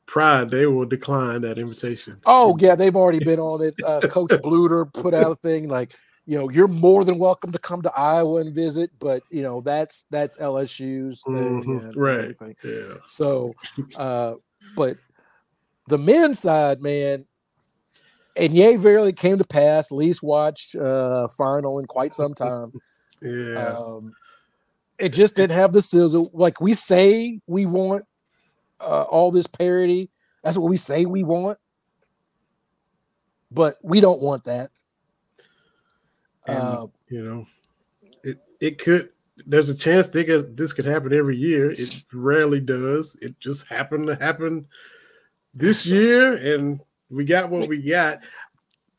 pride, they will decline that invitation. oh yeah they've already been on it uh coach bluder put out a thing like you know you're more than welcome to come to iowa and visit but you know that's that's lsu's thing Mhm, and right. Yeah. So, uh, but the men's side, man, and yay, verily came to pass. Least watched uh, final in quite some time. Yeah. Um, it just didn't have the sizzle. Like we say, we want uh, all this parity. That's what we say we want, but we don't want that. And, Uh, you know, it it could. There's a chance they could, this could happen every year. It rarely does. It just happened to happen this year, and we got what we got.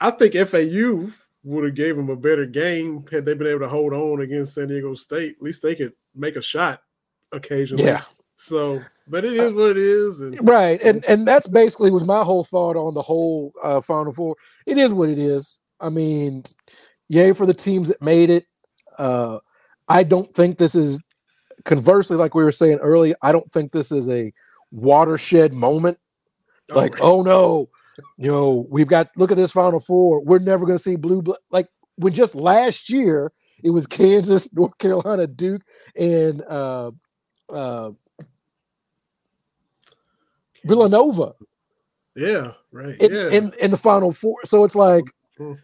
I think FAU would have gave them a better game had they been able to hold on against San Diego State. At least they could make a shot occasionally. yeah. So, but it is what it is, and right and and that's basically was my whole thought on the whole uh final four. It is what it is. I mean yay for the teams that made it. Uh i don't think this is conversely like we were saying earlier i don't think this is a watershed moment. Like right. oh no you know we've got look at this final four. We're never going to see blue blood like when just last year it was kansas north carolina duke and uh uh villanova yeah, right, in, yeah, in in the final four. So it's like Mhm.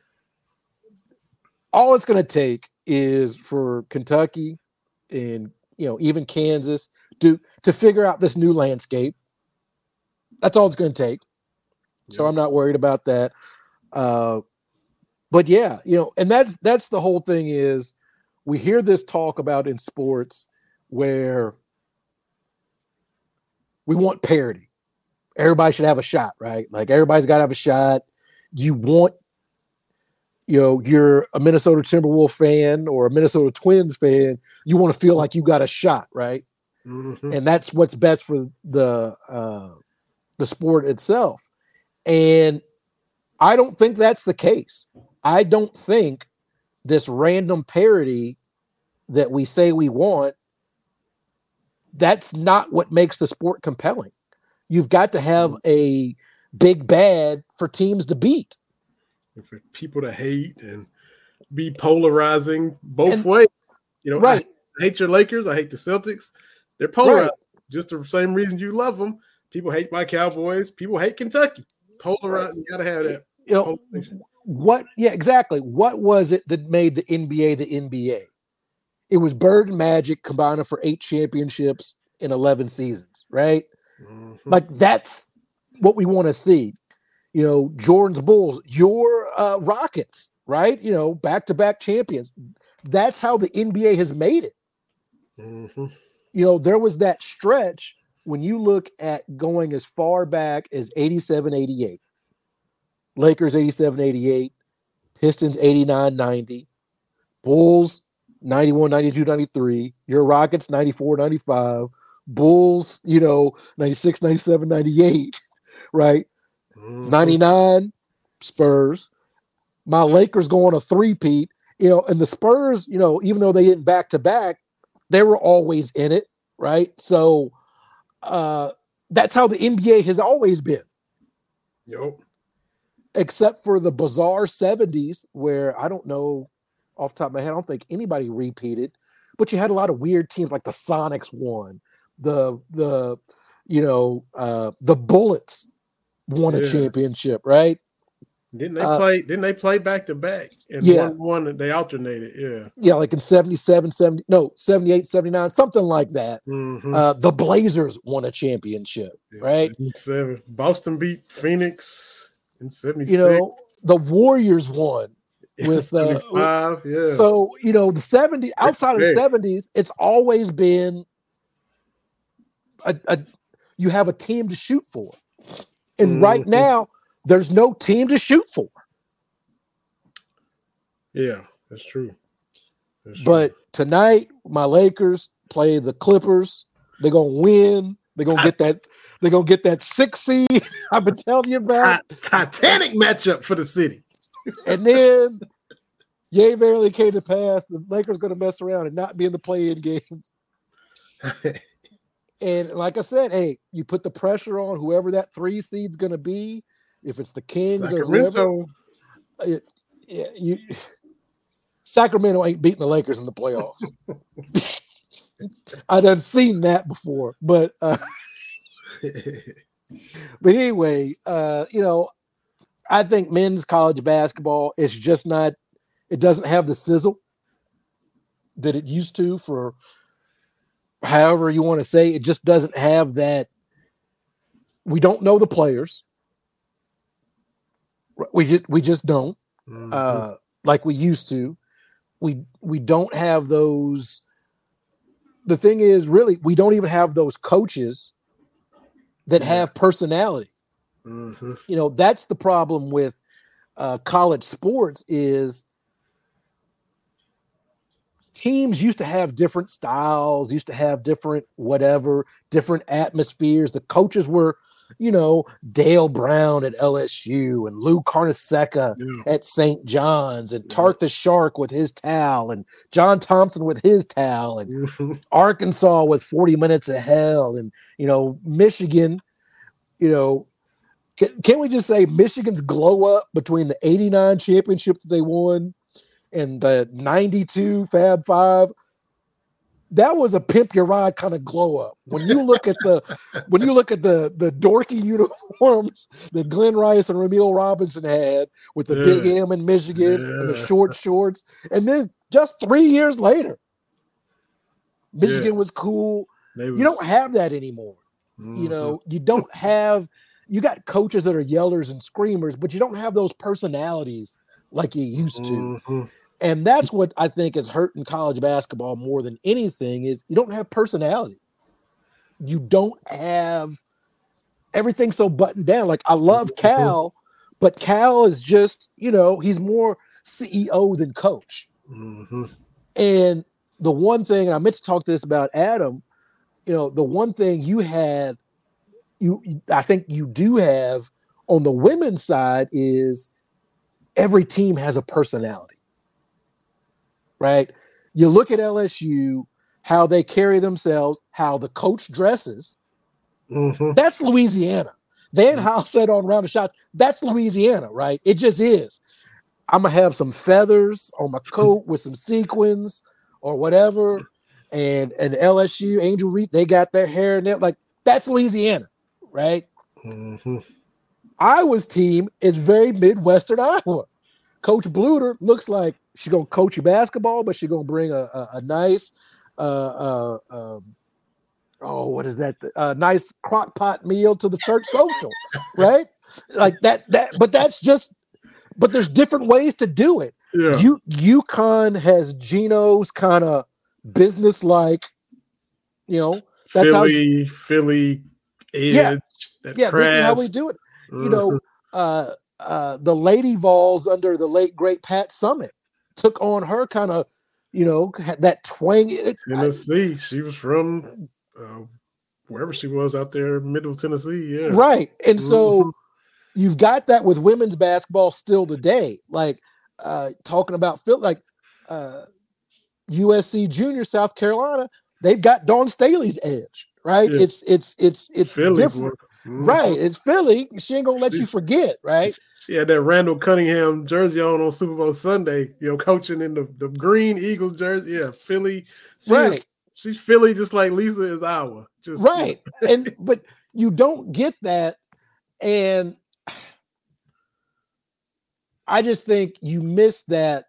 all it's going to take is for Kentucky and you know even Kansas to to figure out this new landscape. That's all it's going to take. So I'm not worried about that. Uh, but yeah, you know, and that's that's the whole thing is we hear this talk about in sports where we want parity. Everybody should have a shot, right? Like everybody's got to have a shot. You want, you know, you're a Minnesota Timberwolf fan or a Minnesota Twins fan. You want to feel like you got a shot, right? Mhm. and that's what's best for the uh, the sport itself. And I don't think that's the case. I don't think this random parody that we say we want that's not what makes the sport compelling. You've got to have a big bad for teams to beat. And for people to hate and be polarizing both And- ways. You know, I Right. hate your Lakers. I hate the Celtics. They're polarized. Just the same reason you love them. People hate my Cowboys. People hate Kentucky. Polarized. You gotta have that. You know, what yeah exactly what was it that made the nba the nba it was bird and magic combining for eight championships in 11 seasons right Mhm. like that's what we want to see. You know jordan's bulls your uh rockets right? You know back-to-back champions. That's how the nba has made it. Mhm. you know there was that stretch when you look at going as far back as 87 88 lakers 87 88 pistons 89 90 bulls 91 92 93 your rockets 94 95 bulls you know 96 97 98 right? Mhm. 99 spurs. My lakers go on a three-peat. You know and the spurs you know even though they didn't back to back they were always in it right? So uh that's how the nba has always been. Yup. except for the bizarre 70s where i don't know off the top of my head i don't think anybody repeated but you had a lot of weird teams like the sonics won the the you know uh the bullets won a championship right Didn't they Uh, play? Didn't they play back to back? And Yeah. one one they alternated. Yeah. yeah like in 77 70 no 78 79 something like that Mhm. uh the blazers won a championship Yeah, right 77. Boston beat Phoenix in 76. you know the warriors won with, uh, 75. Yeah. so you know the 70 outside of the 70s it's always been a, a you have a team to shoot for and right Mhm. now there's no team to shoot for yeah, that's true. That's true. but tonight my lakers play the clippers they're gonna win they're gonna get that they're gonna get that six seed i've been telling you about Ti- Titanic matchup for the city. and then yay barely came to pass the lakers gonna mess around and not be in the play-in game And like I said, hey, you put the pressure on whoever that three seed's going to be. If it's the Kings or whoever, Sacramento. yeah, you, Sacramento ain't beating the Lakers in the playoffs. I done seen that before, but uh, but anyway, uh, you know, I think men's college basketball is just not. It doesn't have the sizzle that it used to for however you want to say it just doesn't have that we don't know the players. We just we just don't. Mhm. uh like we used to. We we don't have those the thing is really we don't even have those coaches that have personality. Mhm. you know that's the problem with uh, college sports is teams used to have different styles used to have different whatever different atmospheres the coaches were you know dale brown at lsu and lou carnesecca Yeah. at st john's and Yeah. tark the shark with his towel and john thompson with his towel and. Arkansas with 40 minutes of hell and you know Michigan you know can, can we just say Michigan's glow up between the 89 championship that they won and the 92 Fab 5 that was a pimp your ride kind of glow up when you look at the when you look at the the dorky uniforms that Glenn Rice and Rumeal Robinson had with the big M in Michigan and the short shorts and then just 3 years later Michigan Yeah. was cool They you don't have that anymore. You Mhm. know, you don't have you got coaches that are yellers and screamers, but you don't have those personalities like you used to. Mhm. And that's what I think is hurting college basketball more than anything is you don't have personality. You don't have everything so buttoned down. Like I love Mhm. Cal, but Cal is just, you know, he's more CEO than coach. Mhm. And the one thing, and I meant to talk to this about Adam, you know, the one thing you had, you I think you do have on the women's side is every team has a personality, right? You look at LSU, how they carry themselves, how the coach dresses. Mhm. That's Louisiana. Van Hal said on round of shots, that's Louisiana, right? It just is. I'm gonna have some feathers on my coat with some sequins or whatever. And and LSU, Angel Reed, they got their hair in it. Like that's Louisiana, right? Mhm. Iowa's team is very Midwestern Iowa. Coach Bluder looks like she's gonna coach you basketball, but she's gonna bring a, a, a nice, uh, uh, um, oh, what is that? A nice crock pot meal to the church social, right? Like that. That, but that's just. But there's different ways to do it. Yeah. You UConn has Geno's kind of business like, you know, that's how- Philly, Philly, edge. Yeah. yeah, this is how we do it. you Mhm. know, uh, uh, the Lady Vols under the late great Pat Summitt took on her kind of, you know, that twang. It- I- Tennessee. She was from uh, wherever she was out there, Middle Tennessee. Yeah. right, and so Mhm. you've got that with women's basketball still today. Like uh, talking about Phil, like uh, USC Junior, South Carolina, they've got Dawn Staley's edge. Right, Yeah. it's it's it's it's Philly, different. Mhm. Right, it's Philly. She ain't gonna let you forget. Right, She had that Randall Cunningham jersey on on Super Bowl Sunday, you know, coaching in the, the green Eagles jersey. Yeah, Philly. She Right. is- she's Philly just like Lisa is Iowa. Just right and but you don't get that and i just think you miss that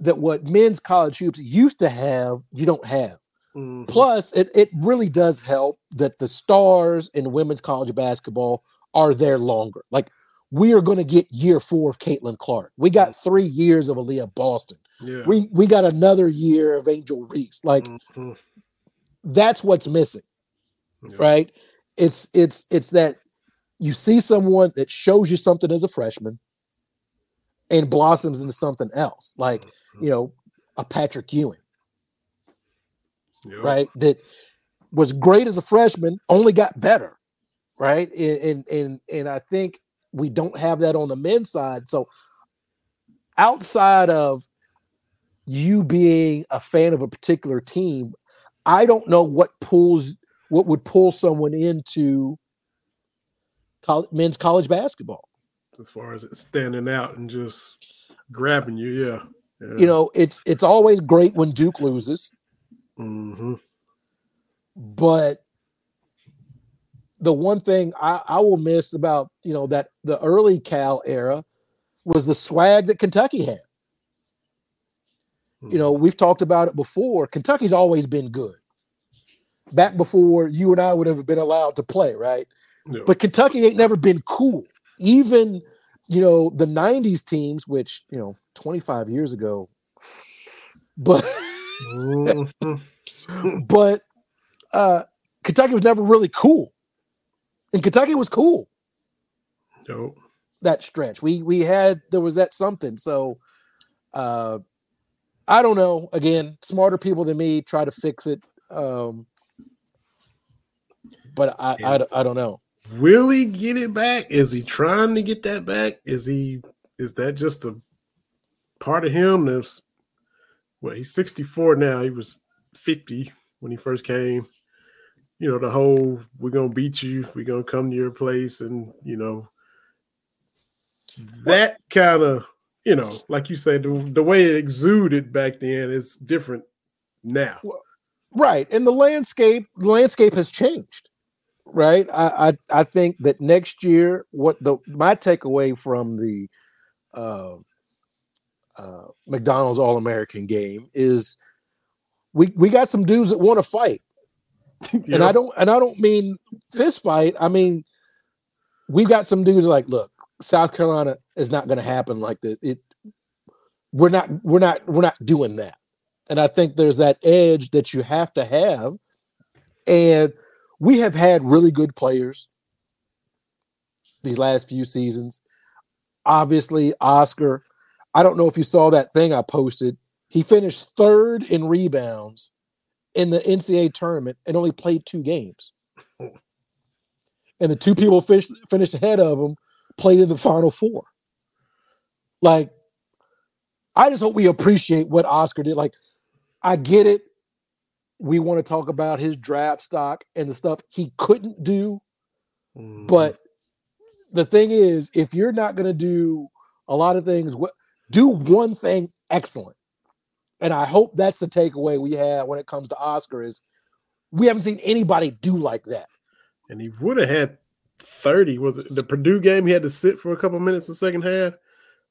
that what men's college hoops used to have you don't have Mhm. plus it, it really does help that the stars in women's college basketball are there longer like we are going to get year four of Caitlin Clark. We got three years of Aaliyah Boston. yeah. We we got another year of Angel Reese. Like Mhm. that's what's missing Yeah. right it's it's it's that you see someone that shows you something as a freshman and blossoms into something else like you know a patrick ewing Yeah. right that was great as a freshman only got better right and and and, and i think we don't have that on the men's side so outside of you being a fan of a particular team i don't know what pulls what would pull someone into college, men's college basketball As far as it standing out and just grabbing you, yeah. yeah. you know it's it's always great when duke loses Mm-hmm. but the one thing I, I will miss about you know that the early Cal era was the swag that Kentucky had. You know, we've talked about it before. Kentucky's always been good. Back before you and I would have been allowed to play, right? Yeah. But Kentucky ain't never been cool. Even, you know, the 90s teams, which, you know, 25 years ago, but Mhm. but uh Kentucky was never really cool. And Kentucky was cool Yo. that stretch. We we had there was that something. So uh I don't know. Again, smarter people than me try to fix it. Um but I I, I don't know. Will he get it back? Is he trying to get that back? Is he is that just a part of him that's well, he's 64 now. He was 50 when he first came. You know, the whole we're gonna beat you, we're gonna come to your place, and you know, that kind of, you know, like you said, the, the way it exuded back then is different now. Right. And the landscape, the landscape has changed. Right. I, I I think that next year, what the my takeaway from the uh, uh, McDonald's All American game is we we got some dudes that want to fight. And I don't and I don't mean fist fight. I mean we've got some dudes like, look, South Carolina is not going to happen like that. It we're not we're not we're not doing that. And I think there's that edge that you have to have. And we have had really good players these last few seasons. Obviously, Oscar, I don't know if you saw that thing I posted. He finished third in rebounds in the NCAA tournament and only played two games. And the two people finished finished ahead of him played in the final four. Like, I just hope we appreciate what Oscar did. Like, I get it. We want to talk about his draft stock and the stuff he couldn't do. Mm. But the thing is, if you're not going to do a lot of things, wh- do one thing excellent. And I hope that's the takeaway we have when it comes to Oscar is we haven't seen anybody do like that. and he would have had 30. Was it the Purdue game? He had to sit for a couple minutes the second half.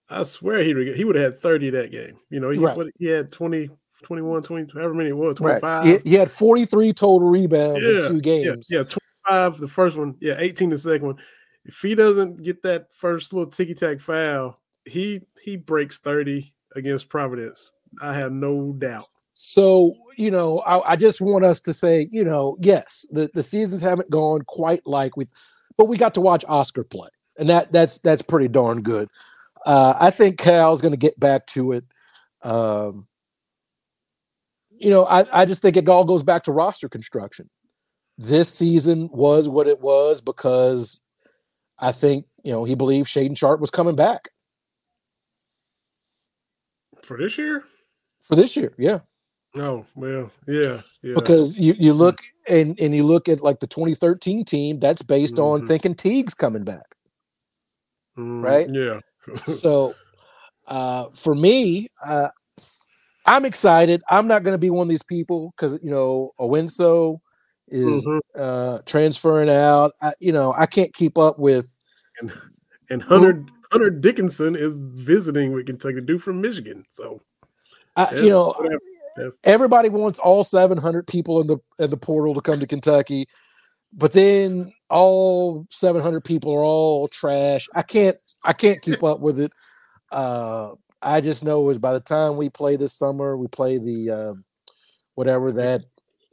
I swear he would he would have had 30 that game. You know, he, Right. what, he had 20, 21, 20, however many it was, 25. He, he had 43 total rebounds in two Yeah, games. yeah, 25 the first one. Yeah, 18 the second one. If he doesn't get that first little ticky tack foul, he he breaks 30 against Providence. I have no doubt. So, you know, I, I just want us to say, you know, yes, the, the seasons haven't gone quite like we've, but we got to watch Oscar play. And that that's that's pretty darn good. Uh, I think Cal's gonna get back to it. Um, you know, I, I just think it all goes back to roster construction. This season was what it was because I think, you know, he believed Shaedon Sharpe was coming back For this year? For this year. Yeah. Oh, well, yeah, yeah. because you, you look and and you look at like the 2013 team that's based on Mhm. thinking Teague's coming back. Mm, right? Yeah. So uh for me, uh I'm excited. I'm not going to be one of these people because you know Onyenso is Mhm. uh transferring out. I, you know I can't keep up with. And Hunter Hunter Dickinson is visiting with Kentucky, dude from Michigan. So I, yeah, you know. Everybody wants all 700 people in the in the portal to come to Kentucky, but then all 700 people are all trash. I can't I can't keep up with it. Uh, I just know is by the time we play this summer, we play the um, whatever that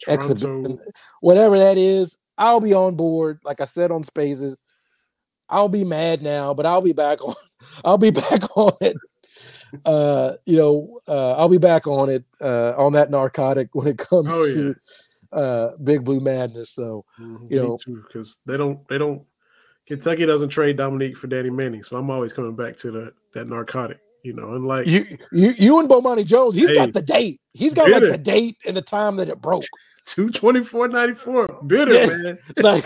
exhibition, whatever that is. I'll be on board. Like I said on Spaces, I'll be mad now, but I'll be back on. I'll be back on it. Uh, you know, uh, I'll be back on it uh, on that narcotic when it comes Oh, yeah. to uh, Big Blue Madness. So Mhm, you me know- because they don't they don't Kentucky doesn't trade Dominique for Danny Manning, so I'm always coming back to the that narcotic. You know, unlike you you you and Bomani Jones, he's Hey, got the date. He's got like it. the date and the time that it broke. Two twenty four ninety four bitter Yeah. man. like,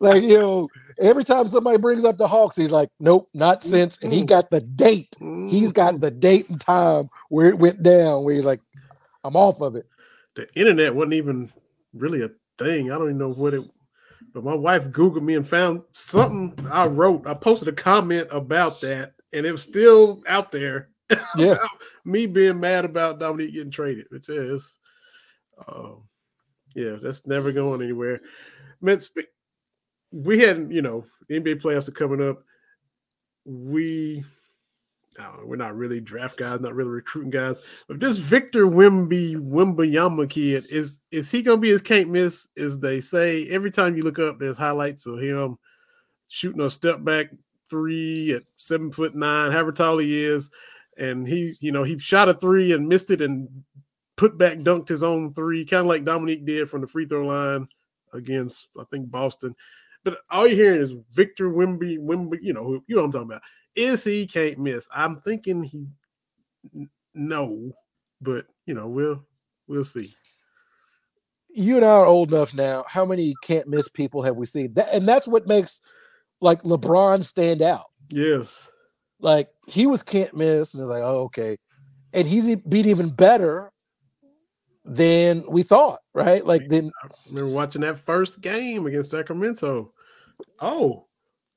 like you know, every time somebody brings up the Hawks, he's like, "Nope, not since." And he got the date. He's got Mhm. the date and time where it went down. Where he's like, "I'm off of it." the internet wasn't even really a thing. I don't even know what it. But my wife Googled me and found something I wrote. I posted a comment about that, and it was still out there. Yeah. me being mad about Dominique getting traded, which is, um, yeah, that's never going anywhere. Man, we hadn't, you know, NBA playoffs are coming up. We, know, we're not really draft guys, not really recruiting guys. But this Victor Wimby Wembanyama kid is is he gonna be as can't miss as they say? Every time you look up, there's highlights of him shooting a step back three at seven foot nine, however tall he is, and he, you know, he shot a three and missed it and put back dunked his own three, kind of like Dominique did from the free throw line against I think Boston. But all you're hearing is Victor Wimby, Wimby, you know, who- you know what I'm talking about. Is he can't miss? I'm thinking he no, but you know, we'll we'll see. You and I are old enough now. How many can't miss people have we seen? That, and that's what makes like LeBron stand out. Yes. Like he was can't miss, and it's like, oh, okay. And he's beat even better than we thought, right? Like then I remember watching that first game against Sacramento. Oh,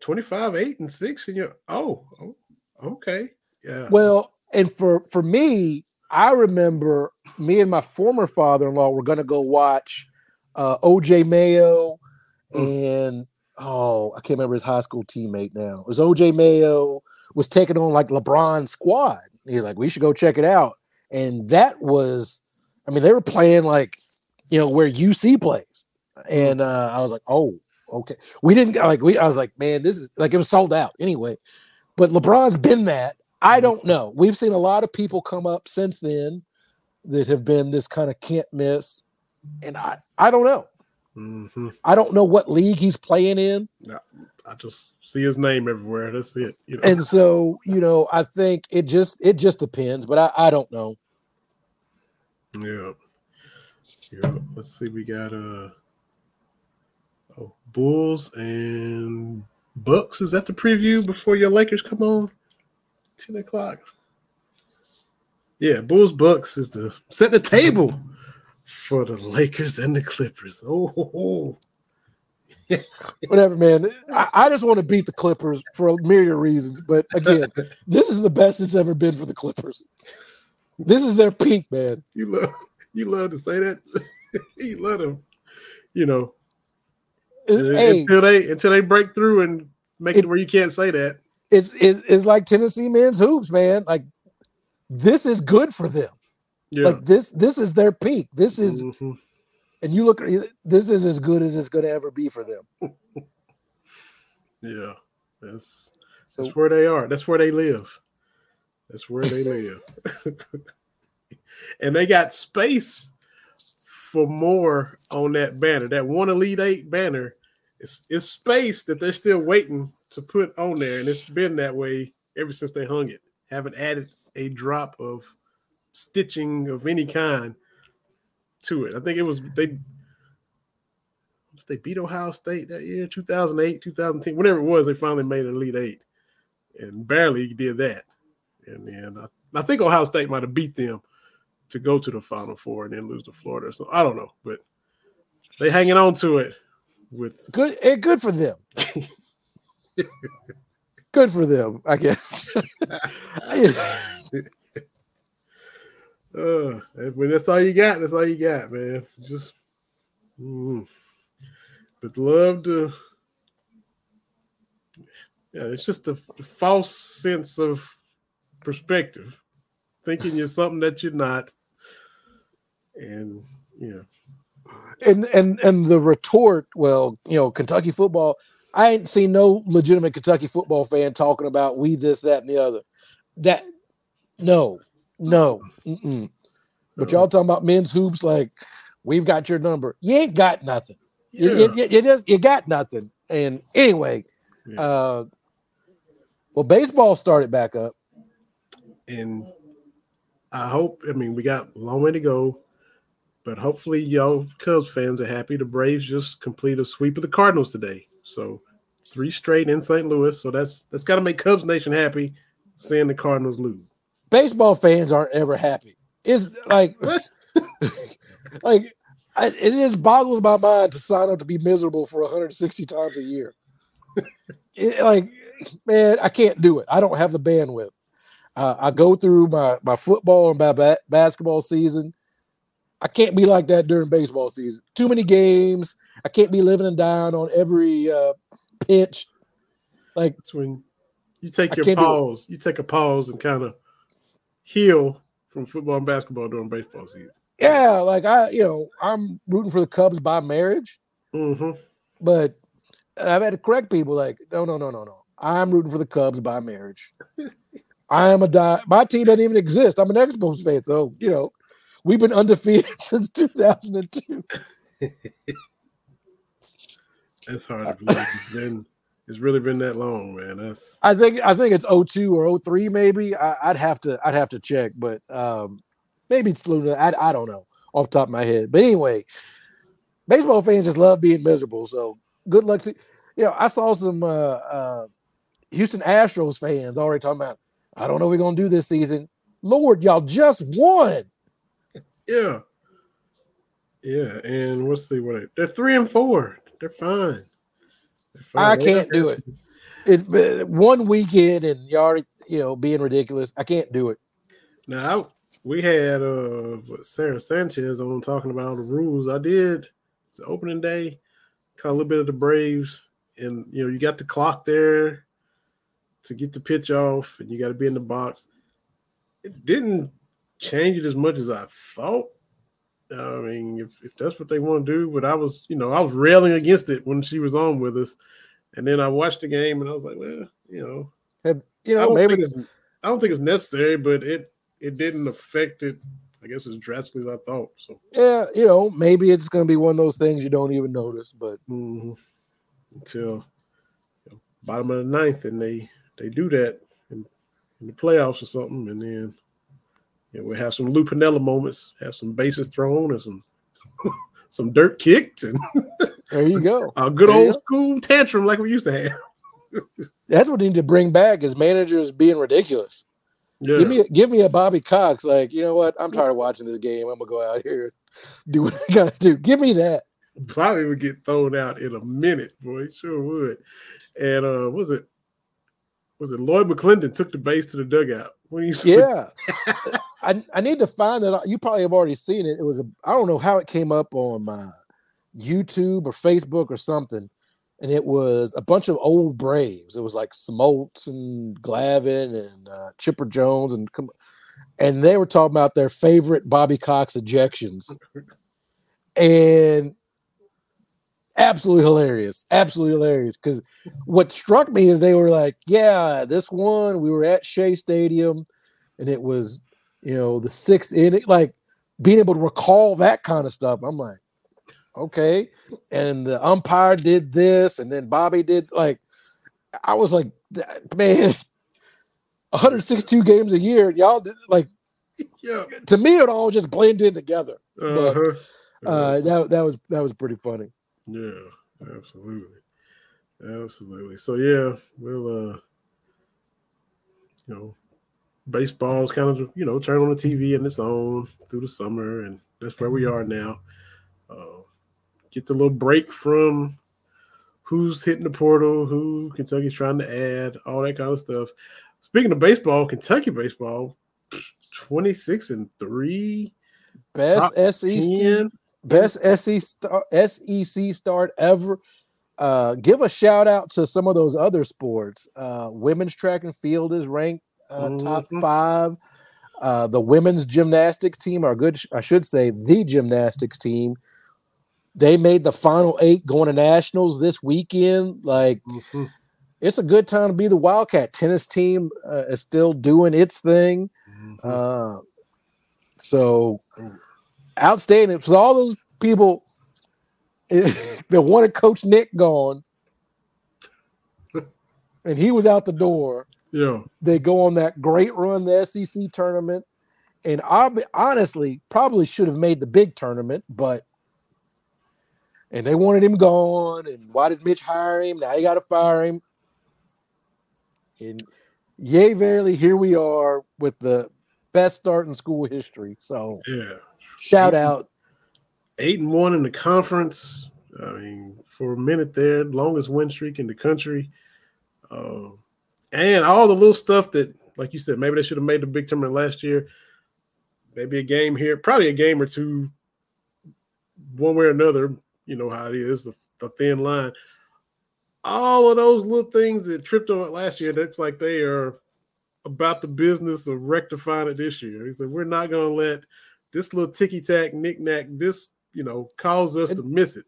25, 8, and 6. And you're oh, oh okay. Yeah. Well, and for for me, I remember me and my former father-in-law were going to go watch uh, OJ Mayo and oh, I can't remember his high school teammate now. It was OJ Mayo was taking on like LeBron's squad. He's like, we should go check it out, and that was, I mean, they were playing like, you know, where UC plays, and uh, I was like, oh, okay. We didn't like we. I was like, man, this is like it was sold out anyway. But LeBron's been that. I don't know. We've seen a lot of people come up since then that have been this kind of can't miss. and I I don't know. hmm I don't know what league he's playing in. I just see his name everywhere. That's it. You know. And so, you know, I think it just it just depends, but I, I don't know. Yeah. Yeah. Let's see. We got uh oh Bulls and Bucks. Is that the preview before your Lakers come on? 10 o'clock. Yeah, Bulls Bucks is the set the table for the Lakers and the Clippers. Oh, ho, ho. Whatever, man. I, I just want to beat the Clippers for a myriad of reasons. But again, this is the best it's ever been for the Clippers. This is their peak, man. you love you love to say that. you love them, you know, Hey, until they until they break through and make it, It- where you can't say that. it's, it's it's like Tennessee men's hoops, man. Like this is good for them. Yeah. Like this this is their peak. This is Mhm. and you look this is as good as it's going to ever be for them. Yeah. That's So that's where they are. That's where they live. That's where they live. and they got space for more on that banner. That one Elite Eight banner it's space that they're still waiting to put on there. And it's been that way ever since they hung it. Haven't added a drop of stitching of any kind to it. I think it was they they beat Ohio State that year, 2008, 2010, whenever it was, they finally made an Elite Eight and barely did that. And then I, I think Ohio State might have beat them to go to the Final Four and then lose to Florida. So I don't know, but they hanging on to it with good eh, good for them. good for them, I guess. uh when that's all you got, that's all you got, man. Just mm. but love to yeah, it's just a false sense of perspective, thinking you're something that you're not. And yeah, and and and the retort, well, you know, Kentucky football. I ain't seen no legitimate Kentucky football fan talking about we this, that, and the other. That no, no. Mm-mm. But y'all talking about men's hoops like we've got your number. You ain't got nothing. You, yeah, you, you, you just you got nothing. And anyway, Yeah. uh, well, baseball started back up. And I hope. I mean, we got a long way to go, but hopefully, y'all Cubs fans are happy. The Braves just complete a sweep of the Cardinals today, so three straight in St. Louis. So that's that's got to make Cubs Nation happy, seeing the Cardinals lose. Baseball fans aren't ever happy. It's like like I, it just boggles my mind to sign up to be miserable for 160 times a year. It- like, man, I can't do it. I don't have the bandwidth. Uh, I go through my my football and my ba- basketball season. I can't be like that during baseball season. Too many games. I can't be living and dying on every uh, pitch. Like, That's when you take your can't do it. pause. You take a pause and kind of heal from football and basketball during baseball season. yeah, like I, you know, I'm rooting for the Cubs by marriage. hmm but I've had to correct people like, no, no, no, no, no. I'm rooting for the Cubs by marriage. I am a die. My team doesn't even exist. I'm an Expos fan, so you know, we've been undefeated since 2002. That's hard to believe. It's been it's really been that long, man. That's I think I think it's 02 or 03 maybe. I, I'd have to I'd have to check, but um, maybe it's Luna. I I don't know off the top of my head. But anyway, baseball fans just love being miserable. So good luck to you know. I saw some uh, uh, Houston Astros fans already talking about. I don't know what we're gonna do this season. Lord, y'all just won. yeah. Yeah, and we'll see what they, they're three and four. They're fine. They're fine. I can't do it. It uh, one weekend and you already you know being ridiculous. I can't do it. Now I, we had uh Sarah Sanchez on talking about all the rules. I did. It's opening day. Caught a little bit of the Braves, and you know you got the clock there to get the pitch off, and you got to be in the box. It didn't change it as much as I thought. I mean, if, if that's what they want to do, but I was, you know, I was railing against it when she was on with us, and then I watched the game and I was like, well, you know, Have, you I know don't maybe think it's I don't think it's necessary, but it it didn't affect it I guess as drastically as I thought. So yeah, you know, maybe it's going to be one of those things you don't even notice. But mhm. until you know, bottom of the ninth, and they they do that in, in the playoffs or something, and then you know, we have some Lou Piniella moments, have some bases thrown, and some some dirt kicked, and there you go. a good There old school tantrum like we used to have. That's what we need to bring back is managers being ridiculous. Yeah, Give me give me a Bobby Cox. Like, you know what? I'm tired of watching this game. I'm gonna go out here, do what I gotta do. Give me that. probably would get thrown out in a minute, boy. Sure would. And uh was it was it Lloyd McClendon took the base to the dugout when he Yeah. I, I need to find it. You probably have already seen it. It was a I don't know how it came up on my YouTube or Facebook or something. And it was a bunch of old Braves. It was like Smoltz and Glavine and uh, Chipper Jones and and they were talking about their favorite Bobby Cox ejections. And absolutely hilarious. Absolutely hilarious. Because what struck me is they were like, yeah, this one, we were at Shea Stadium and it was, you know, the sixth inning, like being able to recall that kind of stuff. I'm like, okay. And the umpire did this, and then Bobby did like, I was like, man, 162 games a year, y'all did, like yeah. to me it all just blended together. Uh-huh. Uh, that that was that was pretty funny. Yeah, absolutely. Absolutely. So yeah, we'll uh you know, baseball's kind of you know, turn on the TV and its own through the summer and that's where we are now. Uh get the little break from who's hitting the portal, who Kentucky's trying to add, all that kind of stuff. Speaking of baseball, Kentucky baseball, 26 and 3, Best SEC 10. Best SEC star, SEC start ever. Uh, give a shout out to some of those other sports. Uh, women's track and field is ranked uh, top Mhm. five. Uh, the women's gymnastics team are good. I should say the gymnastics team. They made the final eight going to nationals this weekend. Like Mhm. it's a good time to be the Wildcat tennis team uh, is still doing its thing. Mhm. Uh, so outstanding for all those people that wanted Coach Nick gone, and he was out the door. yeah. They go on that great run the SEC tournament, and ob- honestly, probably should have made the big tournament, but and they wanted him gone. And why did Mitch hire him? Now you got to fire him. And yay, verily, here we are with the best start in school history. So Yeah. Shout out eight and one in the conference. I mean, for a minute there, longest win streak in the country. Uh, and all the little stuff that, like you said, maybe they should have made the big tournament last year. Maybe a game here, probably a game or two, one way or another. You know how it is, the, the thin line. All of those little things that tripped on last year, that's like they are about the business of rectifying it this year. He said, We're not going to let this little ticky tack, knick knack, this, you know, cause us And- to miss it.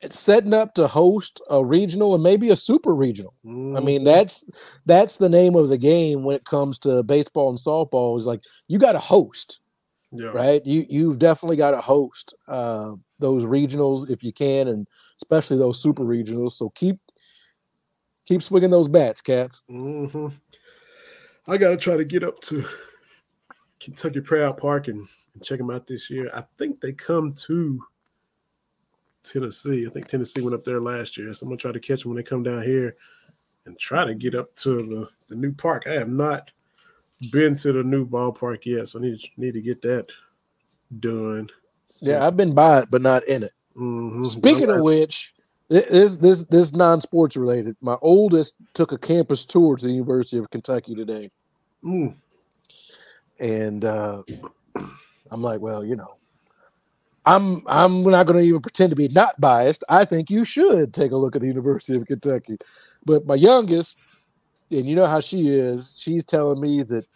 it's setting up to host a regional and maybe a super regional. I Mm-hmm. mean, that's that's the name of the game when it comes to baseball and softball. Is like you got to host, yeah, right? You you've definitely got to host uh, those regionals if you can, and especially those super regionals. So keep keep swinging those bats, cats. hmm I got to try to get up to Kentucky Proud Park and, and check them out this year. I think they come to Tennessee. I think Tennessee went up there last year, so I'm gonna try to catch them when they come down here and try to get up to the, the new park. I have not been to the new ballpark yet, so I need to, need to get that done. Yeah, I've been by it, but not in it. Mhm. Speaking of which, this this this non sports related. My oldest took a campus tour to the University of Kentucky today. Mm, and uh, I'm like, well, you know, I'm I'm not going to even pretend to be not biased. I think you should take a look at the University of Kentucky. But my youngest, and you know how she is, she's telling me that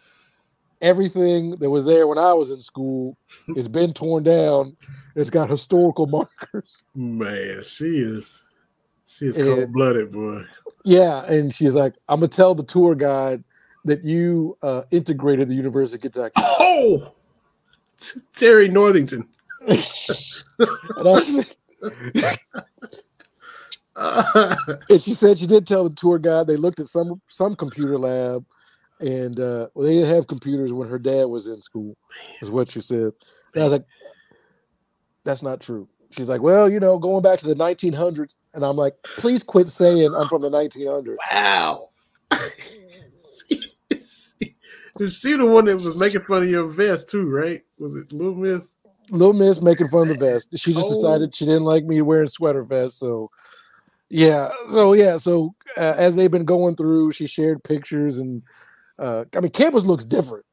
everything that was there when I was in school has been torn down. It's got historical markers. man, she is she is cold blooded, boy. Yeah, and she's like, I'm gonna tell the tour guide that you uh, integrated the University of Kentucky. Oh, Terry Northington. And she said she did tell the tour guide they looked at some some computer lab and uh well they didn't have computers when her dad was in school is what she said and i was like that's not true she's like well you know going back to the 1900s and i'm like please quit saying i'm from the 1900s wow. Was she the one that was making fun of your vest too, right? Was it Little Miss? little miss making fun of the vest she just Oh. decided she didn't like me wearing sweater vests so yeah so yeah so uh, as they've been going through she shared pictures and uh i mean campus looks different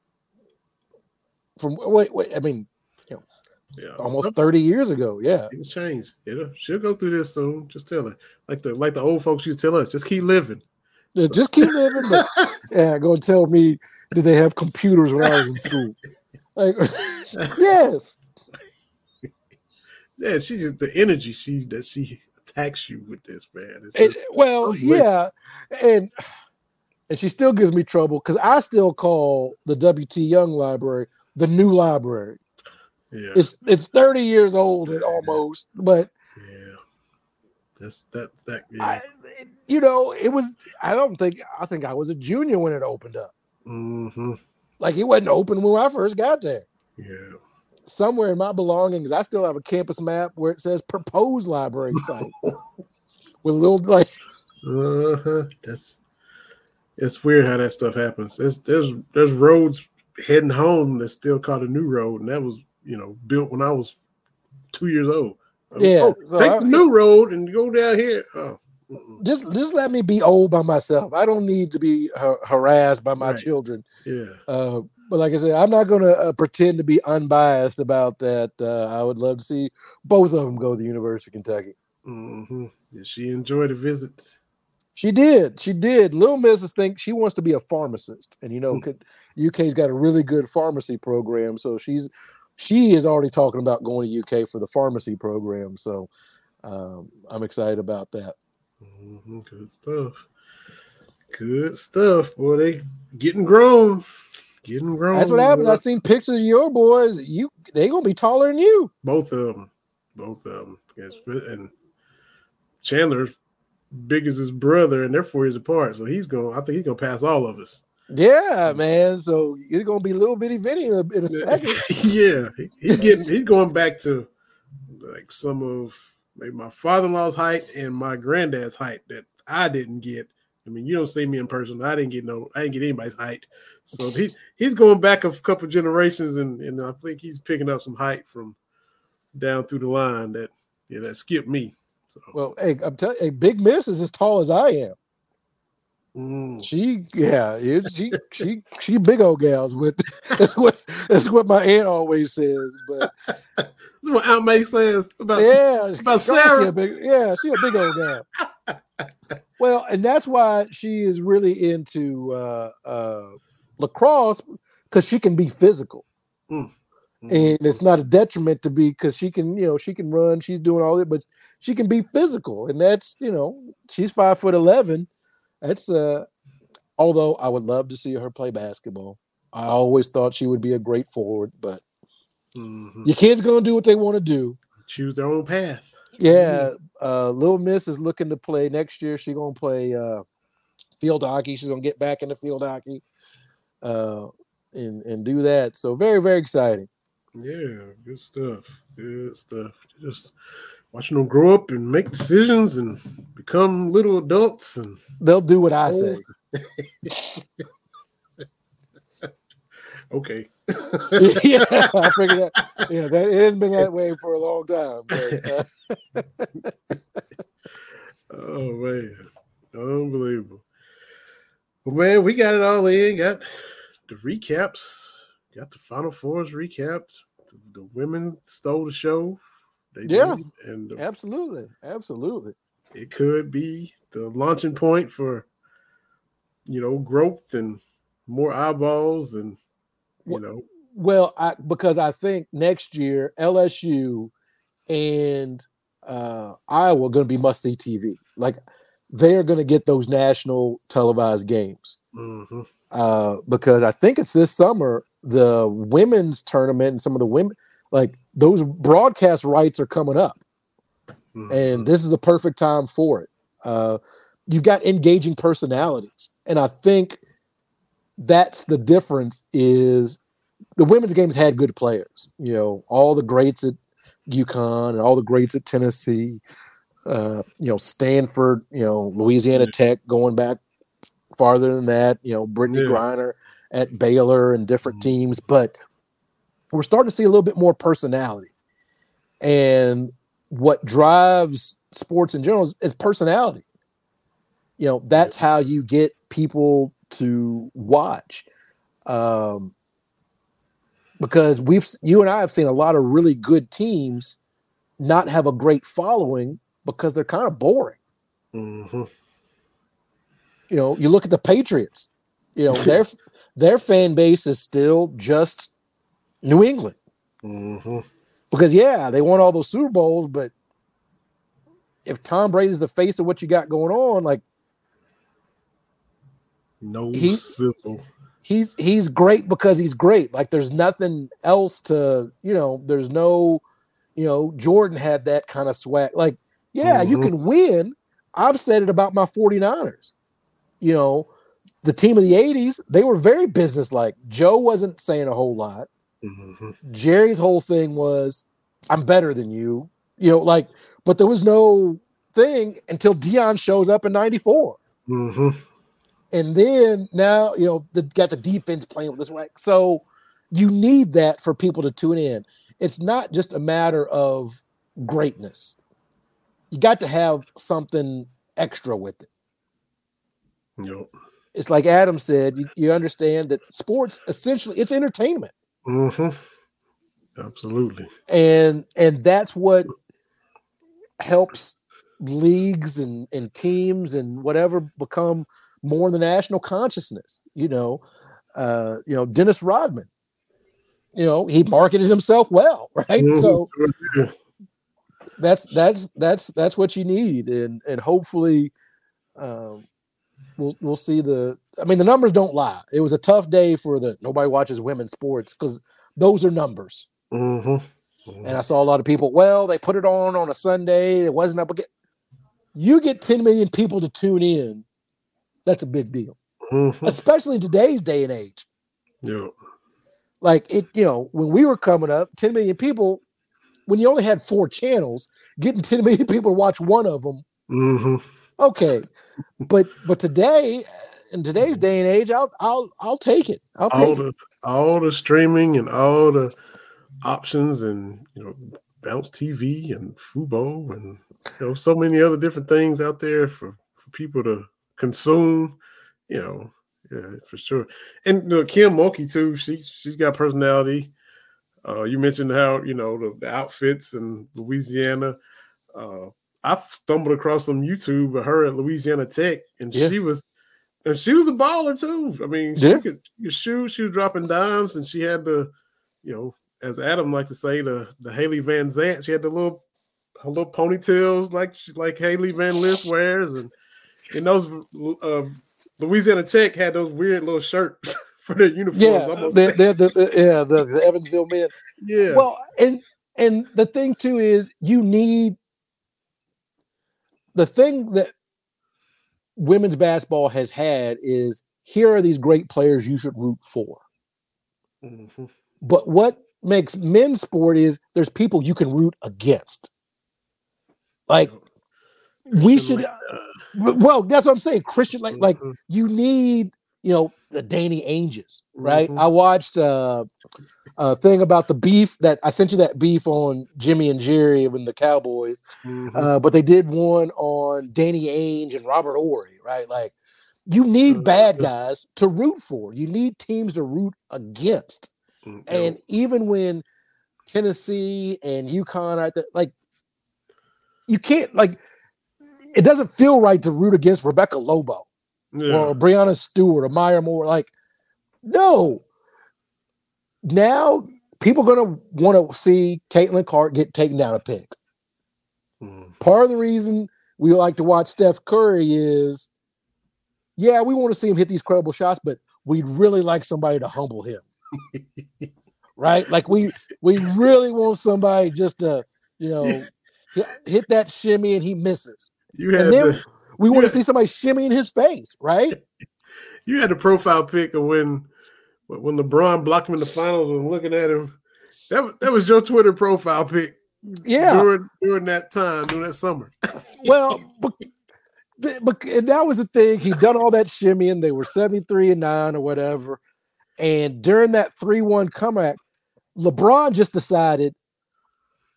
from wait wait i mean Yeah, almost 30 years ago yeah Things change. It'll, she'll go through this soon. Just tell her, like the like the old folks used to tell us, just keep living. Yeah, just keep living but yeah gonna tell me did they have computers when i was in school like yes Yeah, she just the energy she that she attacks you with this man. Just- well, unbelievable. yeah, and and she still gives me trouble because I still call the WT Young Library the new library. yeah, It's it's thirty years old and almost, but yeah. That's that that yeah. I, you know, it was. I don't think I think I was a junior when it opened up. Mm-hmm. Like it wasn't open when I first got there. Yeah. Somewhere in my belongings, I still have a campus map where it says proposed library site with little like Uh-huh. That's it's weird how that stuff happens. There's there's there's roads heading home that's still called a new road, and that was you know built when I was two years old. Um, Yeah, oh, so take I- the new road and go down here. Oh. Just just let me be old by myself. I don't need to be har- harassed by my Right. children. yeah. Uh, but like I said, I'm not going to uh, pretend to be unbiased about that. Uh, I would love to see both of them go to the University of Kentucky. Mm-hmm. Did she enjoy the visit? She did. She did. Little Mrs. think she wants to be a pharmacist, and you know, could, UK's got a really good pharmacy program. So she's she is already talking about going to UK for the pharmacy program. So um, I'm excited about that. Hmm Good stuff. Good stuff, boy. They getting grown. Getting grown. That's what happened. I seen pictures of your boys. You they gonna be taller than you. Both of them. Both of them. Yes, and Chandler's big as his brother, and they're four years apart. So he's going. to I think he's going to pass all of us. Yeah, man. So you're gonna be little bitty Vinny in a, in a second. yeah, he, he's getting. He's going back to like some of maybe my father-in-law's height and my granddad's height that I didn't get. I mean, you don't see me in person. I didn't get no. I didn't get anybody's height. So he he's going back a couple generations, and and I think he's picking up some height from down through the line that yeah that skipped me. So Well, hey, I'm telling you, Big Miss is as tall as I am. Mm, She, yeah, it- she, she, she big old gals. With that's what that's what my aunt always says. But this is what Aunt May says about yeah, about she Sarah. a big, yeah, she a big old gal. well, and that's why she is really into uh, uh, lacrosse because she can be physical. Mhm. and it's not a detriment to be because she can you know she can run she's doing all that but she can be physical and that's you know she's five foot 11 that's uh although i would love to see her play basketball i always thought she would be a great forward but Mhm. your kids gonna do what they want to do choose their own path. yeah uh little miss is looking to play next year she's gonna play uh field hockey she's gonna get back into field hockey uh and and do that so very very exciting Yeah, good stuff. Good stuff. Just watching them grow up and make decisions and become little adults and they'll do what i say okay. yeah, I figured that. Yeah, that it has been that way for a long time. But, uh, Oh man. Unbelievable. Well man, we got it all in. Got the recaps. Got the final fours recapped. The women stole the show. They Yeah. did, and the absolutely, absolutely. it could be the launching point for you know growth and more eyeballs and you Wh- know Well, I because I think next year LSU and uh, Iowa are going to be must see TV. Like they are going to get those national televised games mhm. uh, because I think it's this summer the women's tournament and some of the women like those broadcast rights are coming up Mhm. and this is a perfect time for it uh, you've got engaging personalities and i think that's the difference is the women's games had good players you know all the greats at UConn and all the greats at tennessee uh, you know stanford you know louisiana tech going back farther than that you know brittany Yeah. griner at baylor and different Mhm. teams but we're starting to see a little bit more personality. And what drives sports in general is, is personality. You know that's how you get people to watch. Um because we've you and i have seen a lot of really good teams not have a great following because they're kind of boring. Mhm. you know you look at the patriots you know their their fan base is still just new england Mhm. because yeah, they won all those Super Bowls, but if Tom Brady's the face of what you got going on, like No He- sizzle. he's he's great because he's great. Like there's nothing else to, you know, there's no, you know, Jordan had that kind of swag. Like, yeah, you Mhm. can win. I've said it about my 49ers. You know, the team of the 80s, they were very businesslike. Joe wasn't saying a whole lot. Mhm. Jerry's whole thing was, I'm better than you. You know, like, but there was no thing until Deion shows up in 94. Mhm. And then now, you know, the got the defense playing with this way. So you need that for people to tune in. It's not just a matter of greatness. You got to have something extra with it. Yep. It's like Adam said, you, you understand that sports essentially it's entertainment. Hmm Absolutely. and and that's what helps leagues and and teams and whatever become more in the national consciousness you know uh you know dennis rodman you know he marketed himself well right Mhm. so that's that's that's that's what you need and and hopefully um we'll we'll see the i mean the numbers don't lie it was a tough day for the nobody watches women's sports because those are numbers Mhm. and I saw a lot of people, well, they put it on on a Sunday. It wasn't up again. You get 10 million people to tune in. That's a big deal, Mhm. especially in today's day and age. Yeah. Like it, you know, when we were coming up, 10 million people, when you only had four channels, getting 10 million people to watch one of them, hmm okay. But but today, in today's day and age, I'll I'll I'll take it. I'll All take it. the all the streaming and all the options and you know bounce TV and Fubo and you know so many other different things out there for for people to consume. You know, yeah, for sure. And you know, Kim Mulkey too. She she's got personality. Uh, you mentioned how you know the, the outfits in Louisiana. Uh, I stumbled across some YouTube of her at Louisiana Tech, and Yeah. she was, and she was a baller too. I mean, she Yeah. could, she could shoot. She was dropping dimes, and she had the, you know, as Adam liked to say, the the Haley Van Zant. She had the little, her little ponytails like she, like Hailey Van Lith wears, and and those uh, Louisiana Tech had those weird little shirts for their uniforms. Yeah, almost- the, the, the, the- yeah, the, the Evansville men. yeah. Well, and and the thing too is you need the thing that women's basketball has had is here are these great players you should root for. Mhm. But what makes men's sport is there's people you can root against. Like we Christian should Laettner. well, that's what I'm saying. Christian like like Mhm. you need, you know, the Danny Ainges, right? Mhm. I watched uh, a thing about the beef that I sent you that beef on Jimmy and Jerry and the Cowboys, Mhm. uh, but they did one on Danny Ainge and Robert Horry, right? Like you need Mhm. bad guys to root for. You need teams to root against. Mm, And even when Tennessee and UConn are there, like you can't like it doesn't feel right to root against Rebecca Lobo yeah. or Breanna Stewart or Maya Moore. Like, no. Now people are gonna want to see Caitlin Clark get taken down a peg. Mm. Part of the reason we like to watch Steph Curry is, yeah, we want to see him hit these credible shots, but we'd really like somebody to humble him. right? Like we we really want somebody just to, you know, hit, that shimmy and he misses. You had then the, we want to see somebody shimmy in his face, right? you had the profile pic of when when LeBron blocked him in the finals and looking at him. That was- that was your Twitter profile pic Yeah. during during that time during that summer. Well, but, but and that was the thing. He done all that shimmy and they were 73 and 9 or whatever. And during that 3-1 comeback, LeBron just decided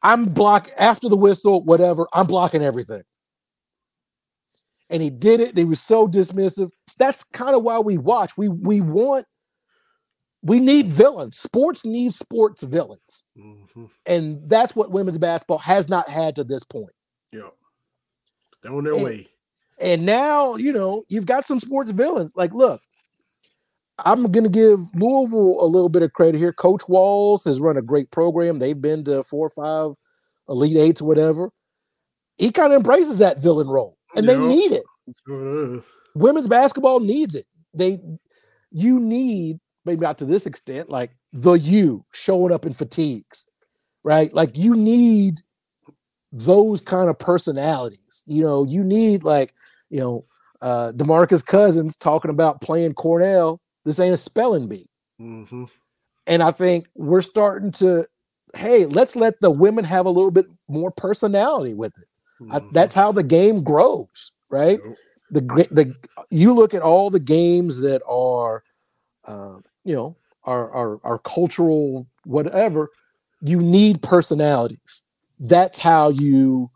I'm block after the whistle, whatever, I'm blocking everything. And he did it, he was so dismissive. That's kind of why we watch. We we want we need villains. Sports needs sports villains. Mhm. And that's what women's basketball has not had to this point. Yeah, they're on their And- way. And now, you know, you've got some sports villains. Like, look, I'm going to give Louisville a little bit of credit here. Coach Walz has run a great program. They've been to four or five Elite Eights or whatever. He kind of embraces that villain role, and they need it. Sure it. Women's basketball needs it. They, you need maybe not to this extent, like the you showing up in fatigues, right? Like you need those kind of personalities. You know, you need like, you know, uh Demarcus Cousins talking about playing Cornell. This ain't a spelling bee. Mm-hmm. And I think we're starting to, hey, let's let the women have a little bit more personality with it. I, that's how the game grows, right? The the you look at all the games that are, uh, you know, are are are cultural whatever. You need personalities. That's how you,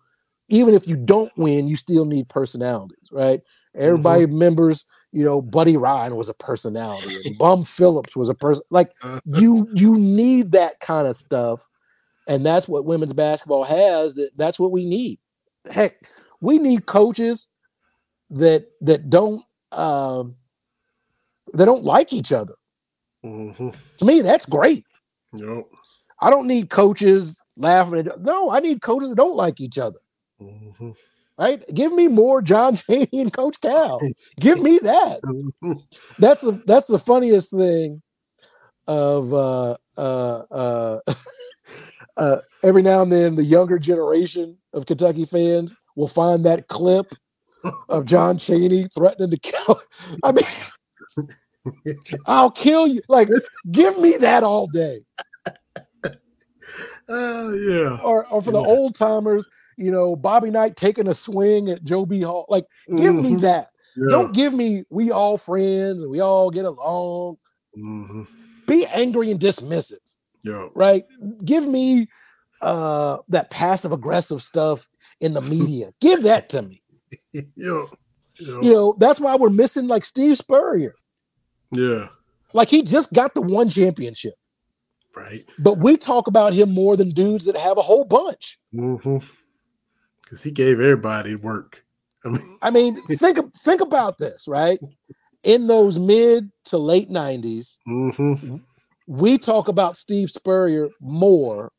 even if you don't win, you still need personalities, right? Everybody remembers, you know, Buddy Ryan was a personality. Bum Phillips was a person. Like you, you need that kind of stuff, and that's what women's basketball has. That that's what we need. Heck, we need coaches that that don't um, that don't like each other. Mm-hmm. To me, that's great. Yep. I don't need coaches laughing at. No, I need coaches that don't like each other. Mm-hmm. Right? Give me more John Chaney and Coach Cal. Give me that. That's the that's the funniest thing. Of uh, uh, uh, uh, every now and then, the younger generation of Kentucky fans will find that clip of John Chaney threatening to kill. I mean, I'll kill you. Like, give me that all day. Uh, yeah. Or, or for the old timers, you know, Bobby Knight taking a swing at Joe B. Hall. Like, give me Mhm. that. Yeah. Don't give me we all friends and we all get along. Mm-hmm. Be angry and dismissive, Yeah. right? Give me uh that passive aggressive stuff in the media. give that to me. Yeah. Yeah. You know, that's why we're missing like Steve Spurrier. yeah. Like he just got the one championship, Right. but we talk about him more than dudes that have a whole bunch. Mm-hmm. Because he gave everybody work. I mean, I mean, think think about this, right? In those mid to late 90s, mm-hmm. We talk about Steve Spurrier more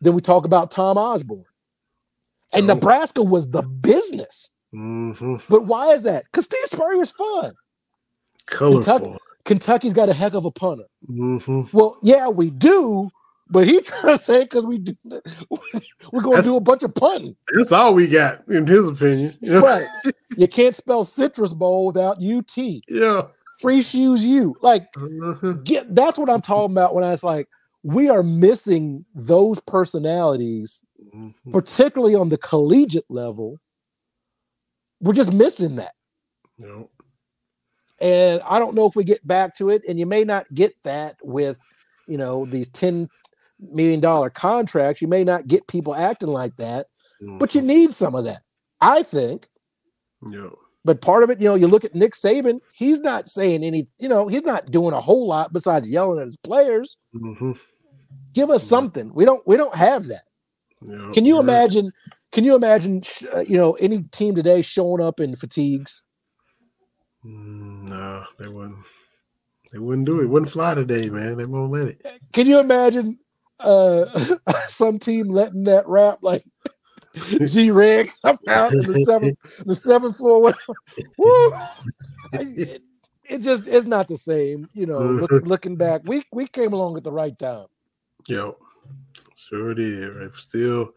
than we talk about Tom Osborne. And Oh. Nebraska was the business. Mm-hmm. But why is that? Because Steve Spurrier's fun. Colorful. Kentucky's got a heck of a punter. Mm-hmm. Well, yeah, we do, but he trying to say because we do, we're going to do a bunch of punting. That's all we got, in his opinion. You know? Right. you can't spell Citrus Bowl without UT. Yeah. Free shoes you. Like Mhm. get that's what I'm talking about when I was like, we are missing those personalities, Mhm. particularly on the collegiate level. We're just missing that. Yep. And I don't know if we get back to it. And you may not get that with, you know, these $10 million contracts. You may not get people acting like that, but you need some of that. I think. Yep. But part of it, you know, you look at Nick Saban, he's not saying any, you know, he's not doing a whole lot besides yelling at his players. Mm-hmm. Give us something. We don't we don't have that. Yep. Can you Yeah. imagine can you imagine sh- uh, you know any team today showing up in fatigues? Mm, no, they wouldn't. They wouldn't do it. Wouldn't fly today, man. They won't let it. Can you imagine uh some team letting that rap like G Reg come out in the seventh the seventh floor whatever. Woo! It- it just it's not the same. You know, look, Mhm. looking back, we we came along at the right time. Yo, sure did. Right? Still,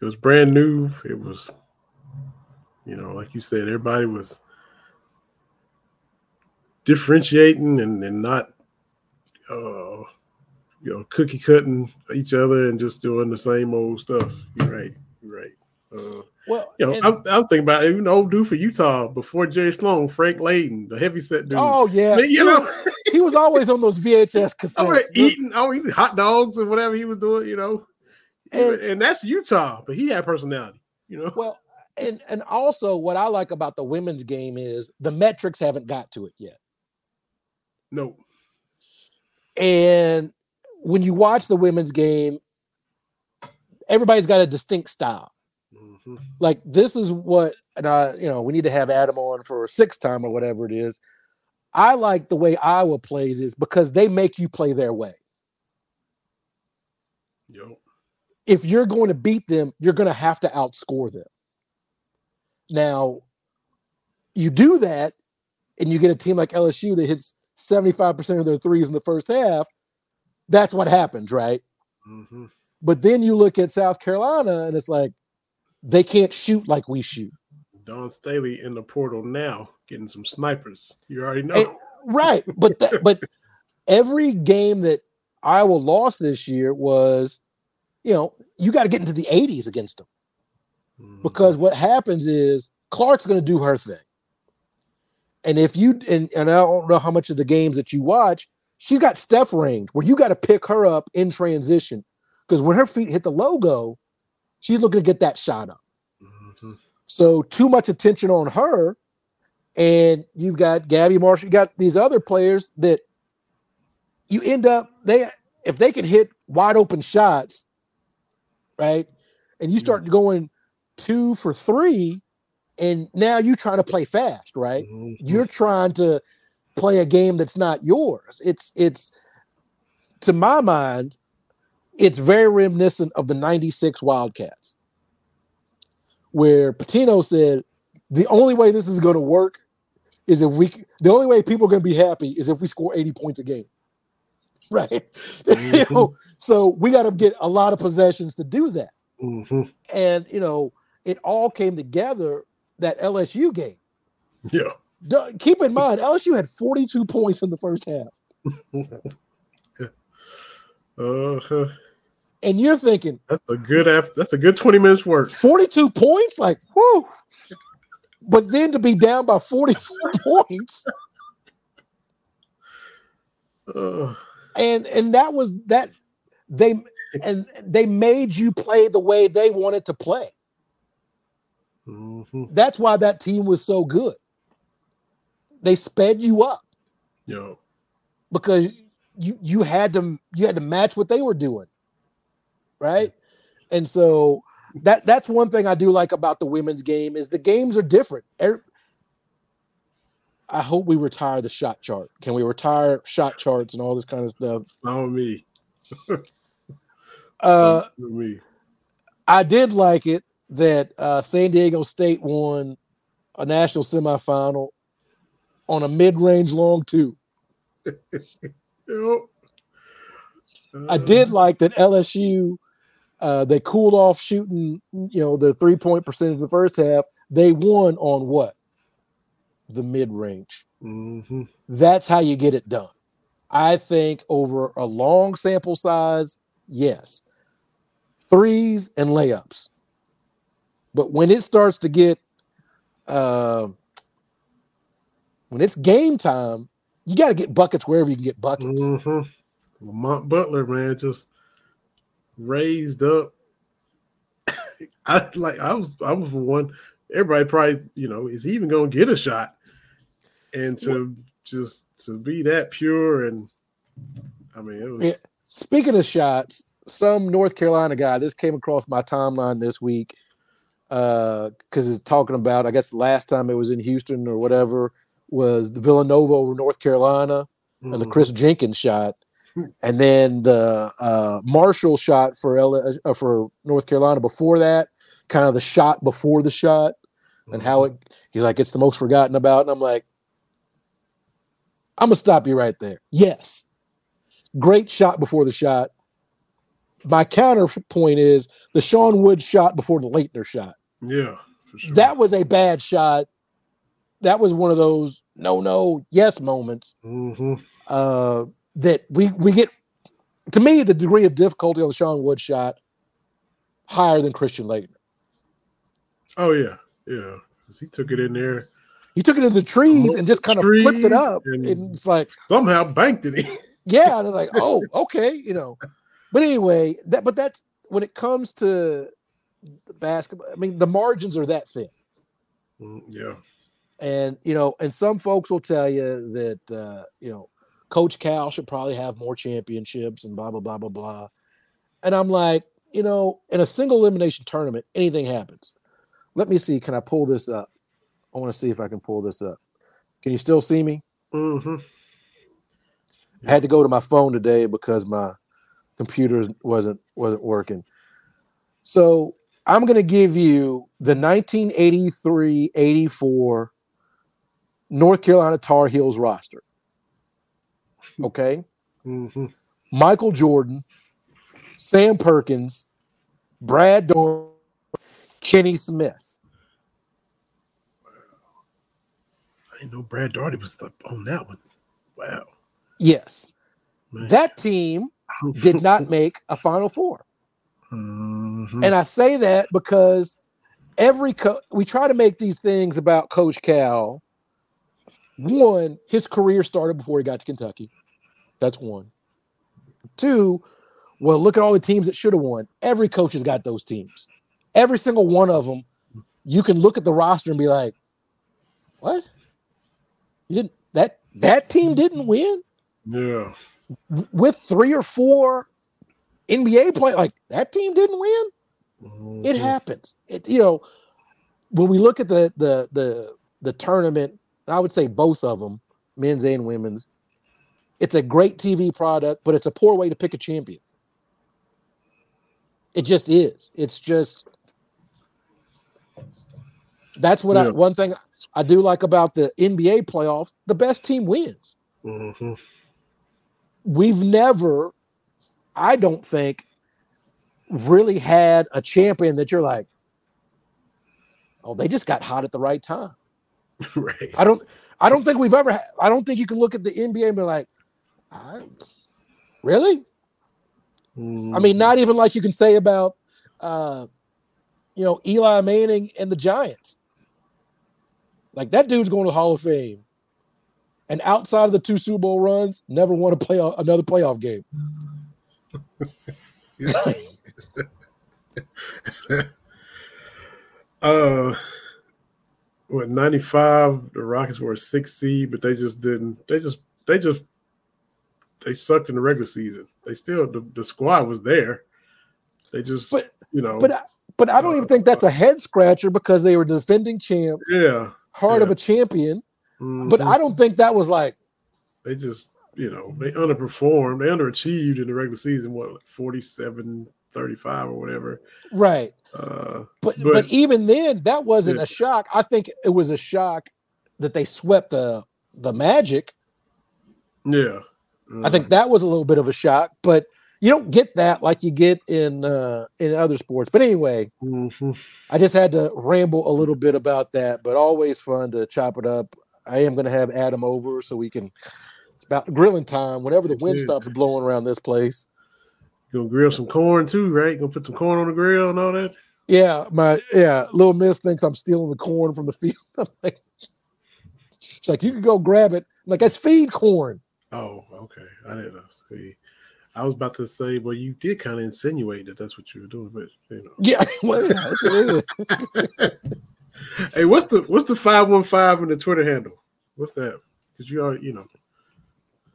it was brand new. It was, you know, like you said, everybody was differentiating and, and not, uh, you know, cookie cutting each other and just doing the same old stuff. You're right. Right. Uh, Well, you know, and- I, I was thinking about even old dude for Utah before Jerry Sloan, Frank Layden, the heavy set dude. oh yeah, Man, you know, he was always on those VHS I was eating, I was eating hot dogs or whatever he was doing, you know. And- And, that's Utah, but he had personality, you know. Well, and and also what I like about the women's game is the metrics haven't got to it yet. No. And when you watch the women's game, everybody's got a distinct style. Mhm. Like this is what, and I, you know, we need to have Adam on for a sixth time or whatever it is. I like the way Iowa plays is because they make you play their way. Yo. if you're going to beat them, you're going to have to outscore them. Now, you do that, and you get a team like LSU that hits 75% of their threes in the first half. That's what happens, right? Mhm. But then you look at South Carolina, and it's like they can't shoot like we shoot. Dawn Staley in the portal now, getting some snipers. You already know. Hey, right. But that, but every game that Iowa lost this year was, you know, you got to get into the 80s against them. Mhm. because what happens is Clark's going to do her thing. And if you and, and I don't know how much of the games that you watch, she's got Steph range where you got to pick her up in transition because when her feet hit the logo, she's looking to get that shot up. Mhm. So too much attention on her, and you've got Gabby Marshall. You got these other players that you end up they if they can hit wide open shots, right? And you start going two for three, and now you're trying to play fast, right? Mhm. You're trying to play a game that's not yours. It's it's to my mind, it's very reminiscent of the 96 Wildcats, where Pitino said, the only way this is going to work is if we, the only way people are going to be happy is if we score 80 points a game. Right. you know, so we got to get a lot of possessions to do that. Mhm. And, you know, it all came together that LSU game. Yeah. Keep in mind, LSU had 42 points in the first half. Uh-huh. And you're thinking, That's a good after. That's a good twenty minutes work. 42 points? Like, whoo. But then to be down by 44 points, Uh, and and that was that they and they made you play the way they wanted to play. mhm. That's why that team was so good. They sped you up Yo. because you you had to you had to match what they were doing. Right? And so that that's one thing I do like about the women's game is the games are different. Er- I hope we retire the shot chart. Can we retire shot charts and all this kind of stuff? With me. Uh, me. I did like it that uh, San Diego State won a national semifinal on a mid-range long two. Yo. I Uh, did like that LSU uh, they cooled off shooting, you know, the three-point percentage in the first half. They won on what? The mid-range. mhm. That's how you get it done. I think over a long sample size, yes. Threes and layups. But when it starts to get uh, when it's game time, you got to get buckets wherever you can get buckets. Mhm. Lamont Butler, man, just raised up. I like. I was. I was one. Everybody probably, you know, is he even going to get a shot? And to just to be that pure and, I mean, it was. Yeah. Speaking of shots, some North Carolina guy, this came across my timeline this week because it's talking about, I guess the last time it was in Houston or whatever, was the Villanova over North Carolina and the Mhm. Kris Jenkins shot. And then the uh, Marshall shot for L- uh, for North Carolina before that, kind of the shot before the shot, and how it. He's like, it's the most forgotten about, and I'm like, I'm gonna stop you right there. Yes, great shot before the shot. My counterpoint is the Sean Wood shot before the Laettner shot. Yeah, for sure. That was a bad shot. That was one of those no, no, yes moments hmm uh, that we we get. To me, the degree of difficulty on the Sean Wood shot higher than Christian Laettner. Oh yeah, yeah. He took it in there. He took it in the trees and just kind of flipped it up, and- and it's like, Somehow banked it. in. yeah, and it's like, oh, okay, you know. But anyway, that but that's when it comes to the basketball. I mean, the margins are that thin. Mm, yeah. And you know, and some folks will tell you that uh, you know, Coach Cal should probably have more championships and blah blah blah blah blah. And I'm like, you know, in a single elimination tournament, anything happens. Let me see. Can I pull this up? I want to see if I can pull this up. Can you still see me? Mm-hmm. I had to go to my phone today because my computer wasn't wasn't working. So I'm going to give you the 1983-84 North Carolina Tar Heels roster. Okay, hmm Michael Jordan, Sam Perkins, Brad Dorn, Kenny Smith. I didn't know Brad Daugherty was up on that one. Wow. Yes, Man. that team did not make a Final Four. Mhm. And I say that because every co- we try to make these things about Coach Cal. One, his career started before he got to Kentucky. That's one. Two, well, look at all the teams that should have won. Every coach has got those teams. Every single one of them, you can look at the roster and be like, "What? You didn't that that team didn't win yeah. with three or four NBA play like that team didn't win." it Mhm. happens. It you know when we look at the the the the tournament, I would say both of them, men's and women's. It's a great TV product, but it's a poor way to pick a champion. It just is. It's just that's what I one thing I do like about the NBA playoffs. The best team wins. Mhm. We've never, I don't think, really had a champion that you're like, oh, they just got hot at the right time. right. I don't, I don't think we've ever. I don't think you can look at the NBA and be like, I, really? I Mm-hmm. mean, not even like you can say about, uh, you know, Eli Manning and the Giants. Like that dude's going to the Hall of Fame, and outside of the two Super Bowl runs, never won a play another playoff game. Uh, what ninety five? The Rockets were a six seed, but they just didn't. They just they just they sucked in the regular season. They still the, the squad was there. They just But- you know But I, but I don't even think that's a head scratcher because they were defending champ, yeah. heart of a champion. But mhm. I don't think that was like they just you know they underperformed. They underachieved in the regular season. What like 47, 35 or whatever. right. Uh, But, but But- even then, that wasn't Yeah. a shock. I think it was a shock that they swept the the Magic. yeah. I think that was a little bit of a shock, but you don't get that like you get in uh, in other sports. But anyway, Mhm. I just had to ramble a little bit about that. But always fun to chop it up. I am going to have Adam over so we can. It's about grilling time. Whenever the wind Yeah. stops blowing around this place. Gonna grill some corn too, right? Gonna put some corn on the grill and all that. Yeah, my yeah, little miss thinks I'm stealing the corn from the field. I'm like, she's like, you can go grab it. I'm like, that's feed corn. Oh, okay. I didn't know. See, I was about to say, well, you did kind of insinuate that that's what you were doing, but you know. Yeah, well, yeah, that's what. Hey, what's the what's the five one five in the Twitter handle? What's that? Because you are, you know.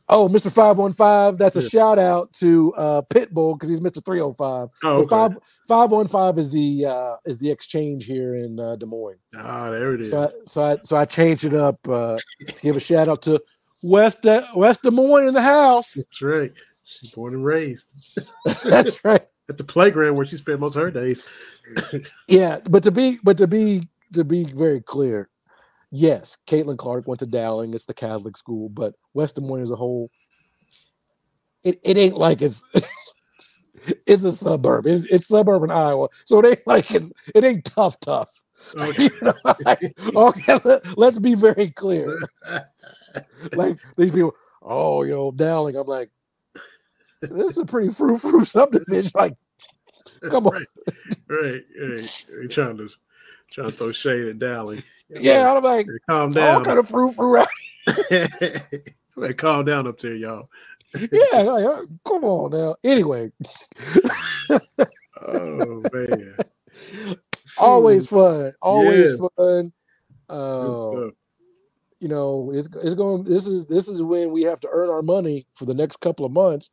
Oh, Mr. 515, that's a Yeah. shout out to uh Pitbull because he's Mr. 305. Oh, okay. Five five one five is the uh is the exchange here in uh, Des Moines. ah, there it is. So I so I so I changed it up uh to give a shout out to West De- West Des Moines in the house. That's right. She's born and raised That's right. at the playground where she spent most of her days. Yeah, but to be but to be to be very clear, yes, Caitlin Clark went to Dowling. It's the Catholic school, but West Des Moines as a whole, it, it ain't like it's it's a suburb. It's, it's suburban Iowa, so it ain't like it's it ain't tough tough. Okay. You know, like, okay, let, let's be very clear. Like these people, oh, you know, Dowling. I'm like, this is a pretty frou frou subdivision. Like, come on. right, right, right. Trying to trying to throw shade at Dowling. Yeah, I'm like, calm down. all kind of frou frou. Hey, calm down up there, y'all. Yeah, like, uh, come on now. Anyway, Oh man, always fun. Always Yes. fun. Uh, you know, it's it's going. This is this is when we have to earn our money for the next couple of months.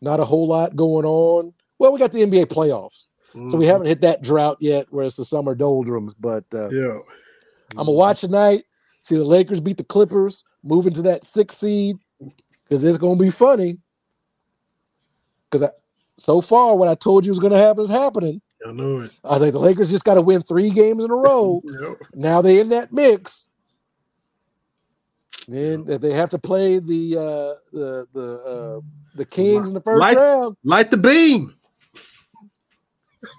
Not a whole lot going on. Well, we got the NBA playoffs, so we Mhm. haven't hit that drought yet, where it's the summer doldrums. But uh, Yeah, I'm gonna watch tonight. See the Lakers beat the Clippers, move into that six seed because it's gonna be funny. Because so far, what I told you was gonna happen is happening. I know it. I was like, the Lakers just got to win three games in a row. Yep. now they in that mix. And that they have to play the uh the the uh the Kings in the first Light- round. Light the beam.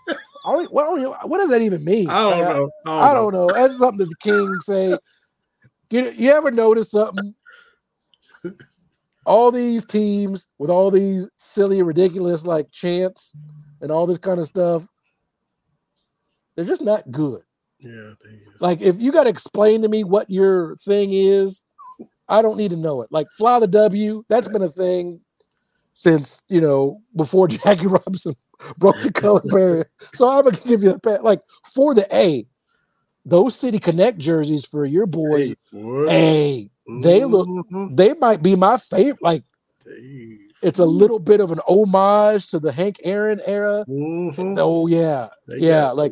I don't, what, I what does that even mean? I don't Like, know. I don't know. That's something that the king say. You, you ever notice something? All these teams with all these silly, ridiculous like chants and all this kind of stuff, they're just not good. Yeah. Like if you got to explain to me what your thing is, I don't need to know it. Like fly the W, that's been a thing since you know before Jackie Robinson broke the color barrier. So I'm gonna give you a pat. Like for the A, those City Connect jerseys for your boys. Hey, boy. Hey, they look. Mhm. they might be my favorite. Like They- it's a little bit of an homage to the Hank Aaron era. Mhm. Oh yeah, They yeah. Like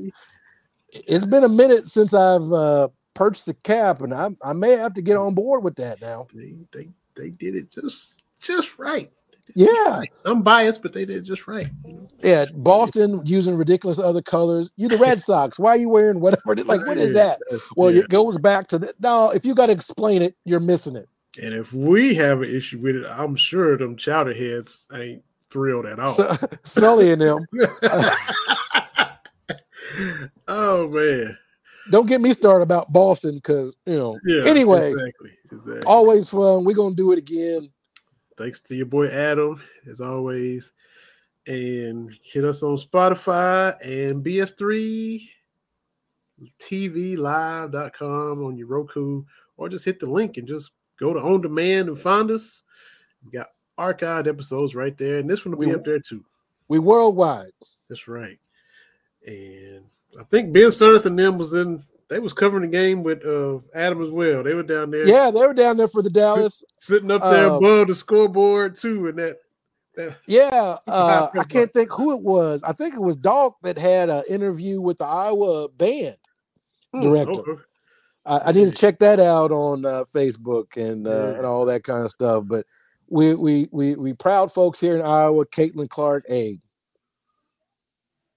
it's been a minute since I've uh, purchased a cap, and I I may have to get on board with that now. they, they they did it just just right. Yeah, I'm biased, but they did just right. you know? yeah. Boston using ridiculous other colors. You the Red Sox. Why are you wearing whatever? Like what is that? that's- Well, yeah. it goes back to that. no. If you got to explain it, you're missing it. and if we have an issue with it, I'm sure them chowder heads ain't thrilled at all. So, Sully and them. oh man, Don't get me started about Boston because you know. yeah. Anyway, exactly, exactly. always fun. We're gonna do it again. Thanks to your boy Adam, as always. And hit us on Spotify and BS3 TVLive.com on your Roku, or just hit the link and just go to on demand and find us. We got archived episodes right there, and this one will be We- up there too. We worldwide. That's right. And I think Ben Surth and them was in they was covering the game with uh Adam as well. They were down there Yeah, they were down there for the Dallas. sitting up there Uh, above the scoreboard too, and that that Yeah, uh, I can't think who it was. I think it was Dalk that had an interview with the Iowa band. Hmm, Director. okay. I, I need to check that out on uh, Facebook and uh, Yeah. and all that kind of stuff. But we we we we proud folks here in Iowa. Caitlin Clark, hey,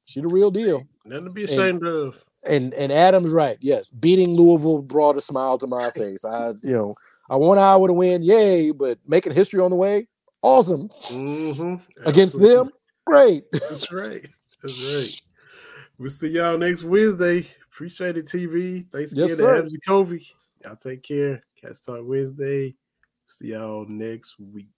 she the real deal. Nothing to be ashamed of. And and Adam's right. Yes, beating Louisville brought a smile to my face. I you know I want Iowa to win, yay! But making history on the way, awesome Mm-hmm. against them, great. That's right. That's right. We'll see y'all next Wednesday. Appreciate it, TV. Thanks again Yes, to. Adam Jacobi. Y'all take care. Cats Talk Wednesday. See y'all next week.